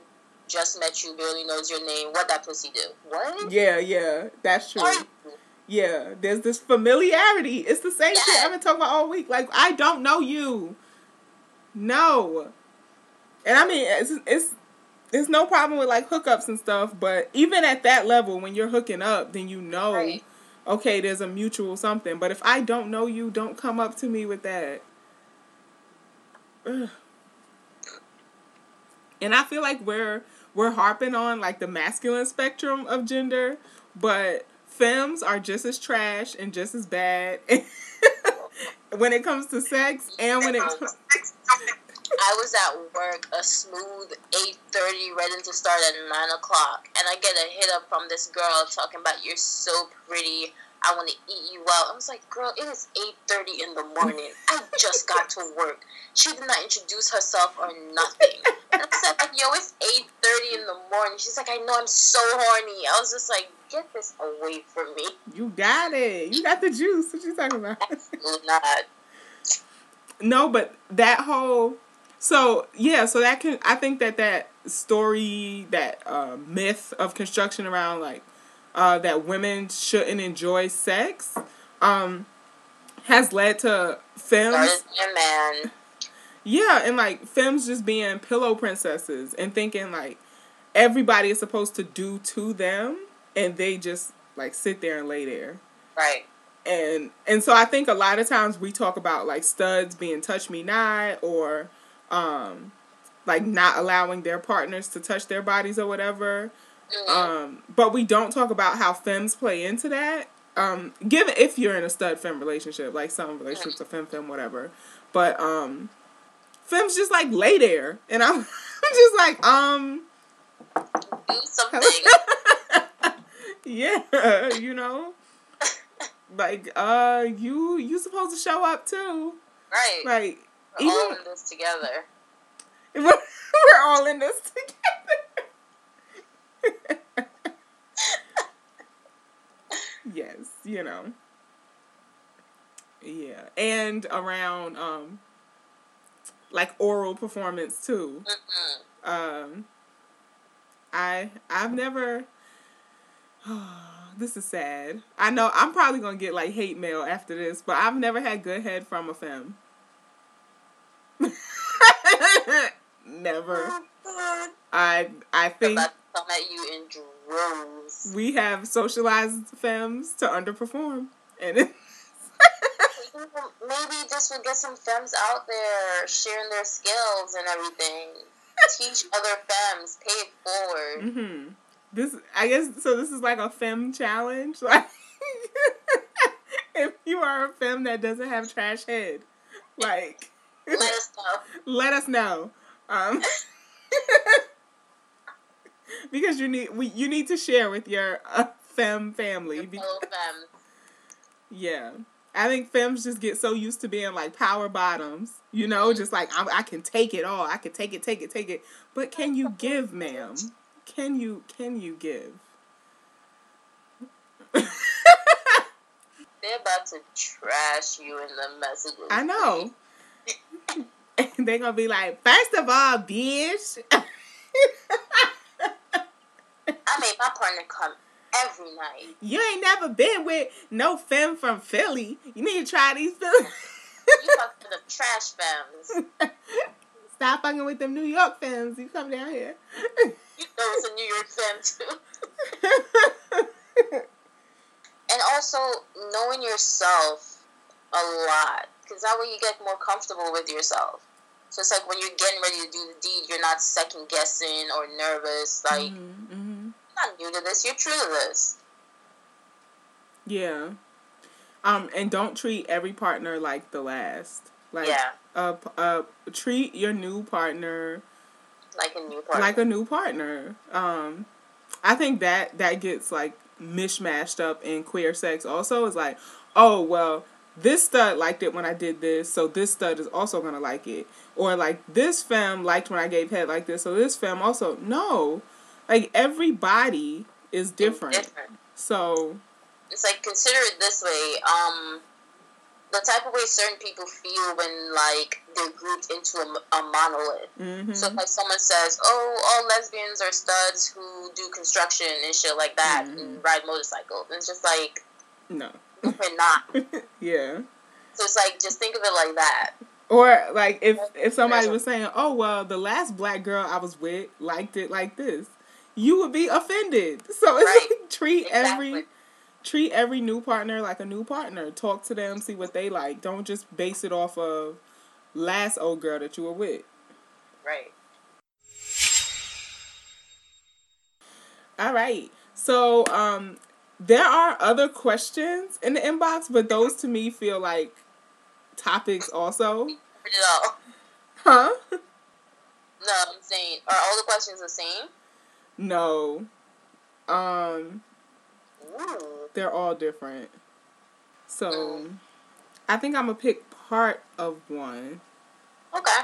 just met you barely knows your name. What that pussy do? What? Yeah, yeah, that's true. Yeah, there's this familiarity. It's the same shit I've been talking about all week. Like I don't know you. No. And I mean, it's it's it's no problem with like hookups and stuff, but even at that level, when you're hooking up, then you know, Right. okay, there's a mutual something. But if I don't know you, don't come up to me with that. Ugh. And I feel like we're we're harping on like the masculine spectrum of gender, but femmes are just as trash and just as bad. when it comes to sex and when it um, I was at work a smooth eight thirty, ready to start at nine o'clock, and I get a hit up from this girl talking about you're so pretty. I want to eat you out. I was like, girl, it is eight thirty in the morning. I just got to work. She did not introduce herself or nothing. And I said, like, yo, it's eight thirty in the morning. She's like, I know, I'm so horny. I was just like, get this away from me. You got it. You got the juice. What you talking about? Not. no, but that whole so yeah, so that can I think that that story, that uh, myth of construction around like uh, that women shouldn't enjoy sex, um, has led to films. man. Yeah, and like films just being pillow princesses and thinking like everybody is supposed to do to them, and they just like sit there and lay there. Right. And and so I think a lot of times we talk about like studs being touch me not or um like not allowing their partners to touch their bodies or whatever. Um, but we don't talk about how femmes play into that. Um, given if you're in a stud femme relationship, like some relationships are femme femme, whatever. But um, femmes just like lay there, and I'm just like, um, Do something. yeah, you know, like uh, you you supposed to show up too, right. like We're all in this together. we're, we're all in this together. Yes, you know. Yeah, and around um like oral performance too. Um I I've never this is sad. I know I'm probably gonna get like hate mail after this, but I've never had good head from a femme. never. I I think to come at you in droves. we have socialized femmes to underperform, and it, Maybe this will get some femmes out there sharing their skills and everything. Teach other femmes, pay it forward. hmm this I guess so. This is like a femme challenge. Like if you are a femme that doesn't have trash head, like Let us know. let us know. Um, because you need we you need to share with your uh, femme family. Your Be- fellow yeah, I think femmes just get so used to being like power bottoms. You know, just like I, I can take it all. I can take it, take it, take it. But can you give, ma'am? Can you can you give? They're about to trash you in the messages. I know. They're gonna be like, first of all, bitch. I made my partner come every night. You ain't never been with no femme from Philly. You need to try these Philly. You to the trash femmes. Stop fucking with them New York femmes. You come down here. You know it's a New York femme too. And also knowing yourself a lot, because that way you get more comfortable with yourself. So it's like when you're getting ready to do the deed, you're not second guessing or nervous. Like Mhm, mhm. I'm not new to this. You're true to this. Yeah. Um, and don't treat every partner like the last. Like, Yeah. uh, uh, treat your new partner Like a new partner. like a new partner. Um, I think that that gets like mishmashed up in queer sex. Also, is like, oh well, this stud liked it when I did this, so this stud is also gonna like it. Or like this femme liked when I gave head like this, so this femme also no. Like everybody is different. different. So It's like consider it this way. Um, the type of way certain people feel when like they're grouped into a, a monolith. mhm. So if like someone says, "Oh, all lesbians are studs who do construction and shit like that Mhm. and ride motorcycles," and it's just like no. we're not. yeah. So it's like just think of it like that. Or like if if somebody was saying, "Oh well, the last black girl I was with liked it like this," you would be offended. So it's Right. like treat every treat every new partner like a new partner. Talk to them, see what they like. Don't just base it off of last old girl that you were with. Right. All right. So um there are other questions in the inbox, but those to me feel like topics also. All. Huh? No, I'm saying, are all the questions the same? No. Um, they're all different. So, I think I'm gonna pick part of one. Okay.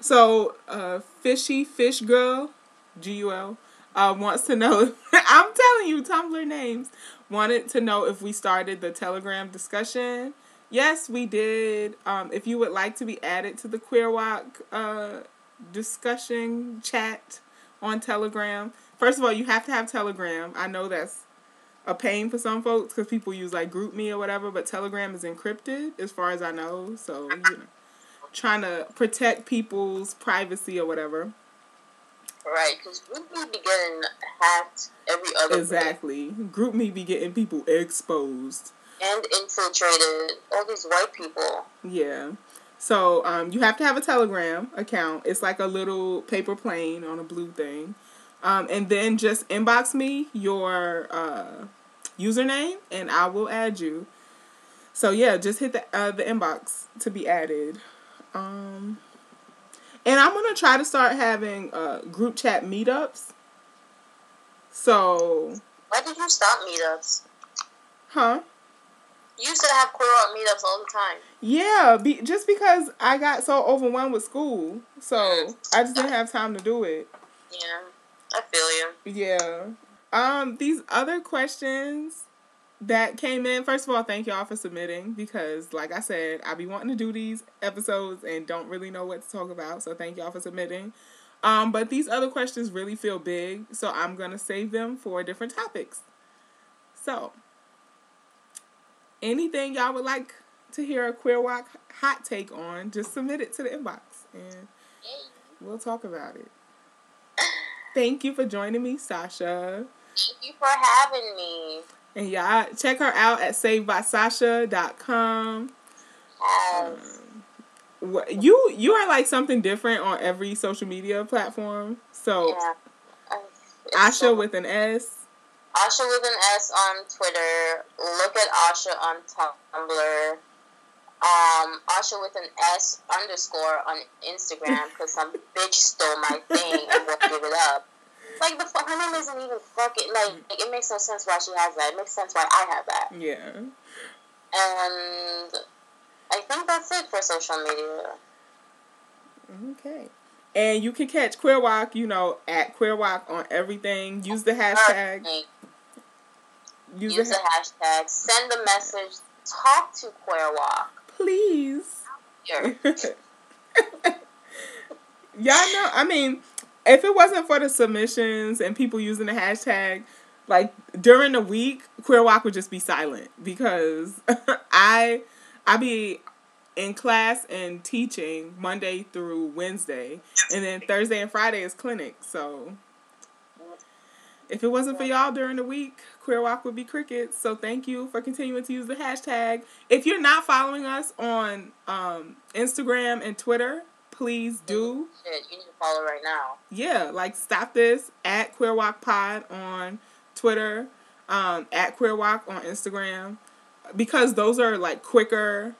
So, uh, Fishy Fish Girl, G U L, uh, wants to know. I'm telling you, Tumblr names. Wanted to know if we started the Telegram discussion. Yes, we did. Um, if you would like to be added to the Queer Walk uh, discussion chat on Telegram, first of all, you have to have Telegram. I know that's a pain for some folks because people use like GroupMe or whatever, but Telegram is encrypted as far as I know. So, you know, trying to protect people's privacy or whatever. Right, because would be getting hacked every other week Exactly. GroupMe be getting people exposed. and infiltrated. All these white people. Yeah. So um, you have to have a Telegram account. It's like a little paper plane on a blue thing. Um, and then just inbox me your uh, username and I will add you. So yeah, just hit the uh, the inbox to be added. Um, and I'm gonna try to start having uh, group chat meetups. So, Why did you stop meetups? huh? You used to have queer art meetups all the time. Yeah, be, just because I got so overwhelmed with school, so I just didn't have time to do it. Yeah, I feel you. Yeah. Um, these other questions that came in. First of all, thank y'all for submitting because, like I said, I be wanting to do these episodes and don't really know what to talk about. So thank y'all for submitting. Um, but these other questions really feel big, so I'm gonna save them for different topics. So, anything y'all would like to hear a queer walk hot take on, just submit it to the inbox and we'll talk about it. Thank you for joining me, Sasha. Thank you for having me. And y'all check her out at savedbysasha.com. Yes. Um, what- You you are like something different on every social media platform. So yeah. Asha so- with an S. Asha with an S on Twitter. Look at Asha on Tumblr. Um, Asha with an S underscore on Instagram because some bitch stole my thing and won't give it up. Like the her name isn't even fucking like, like it makes no sense why she has that. It makes sense why I have that. Yeah. And I think that's it for social media. Okay. And you can catch Queer Walk, you know, at Queer Walk on everything. Use the hashtag. Use, Use the the ha- hashtag. Send a message. Talk to Queer Walk. please. Here. Y'all know, I mean, if it wasn't for the submissions and people using the hashtag, like during the week, Queer Walk would just be silent because I I be in class and teaching Monday through Wednesday, and then Thursday and Friday is clinic. So if it wasn't for y'all during the week, Queer Walk would be crickets. So thank you for continuing to use the hashtag. If you're not following us on um, Instagram and Twitter, please do. Shit, you need to follow right now. Yeah, like stop this at Queer Walk Pod on Twitter, um, at Queer Walk on Instagram, because those are like quicker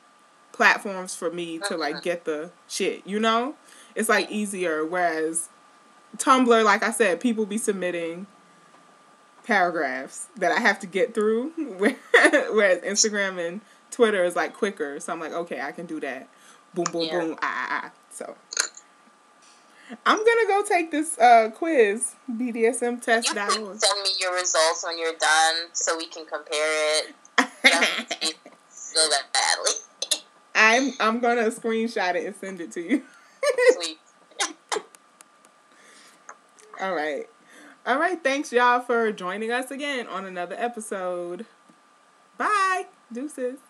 platforms for me to like get the shit. You know, it's like easier. Whereas Tumblr, like I said, people be submitting paragraphs that I have to get through, whereas Instagram and Twitter is like quicker. So I'm like, okay, I can do that. Boom, boom, Yeah. boom, ah, ah, ah. So I'm gonna go take this uh, quiz, You BDSMtest.org. can send me your results when you're done so we can compare it. So that badly. I'm I'm gonna screenshot it and send it to you. Sweet. All right. All right. Thanks, y'all, for joining us again on another episode. Bye. Deuces.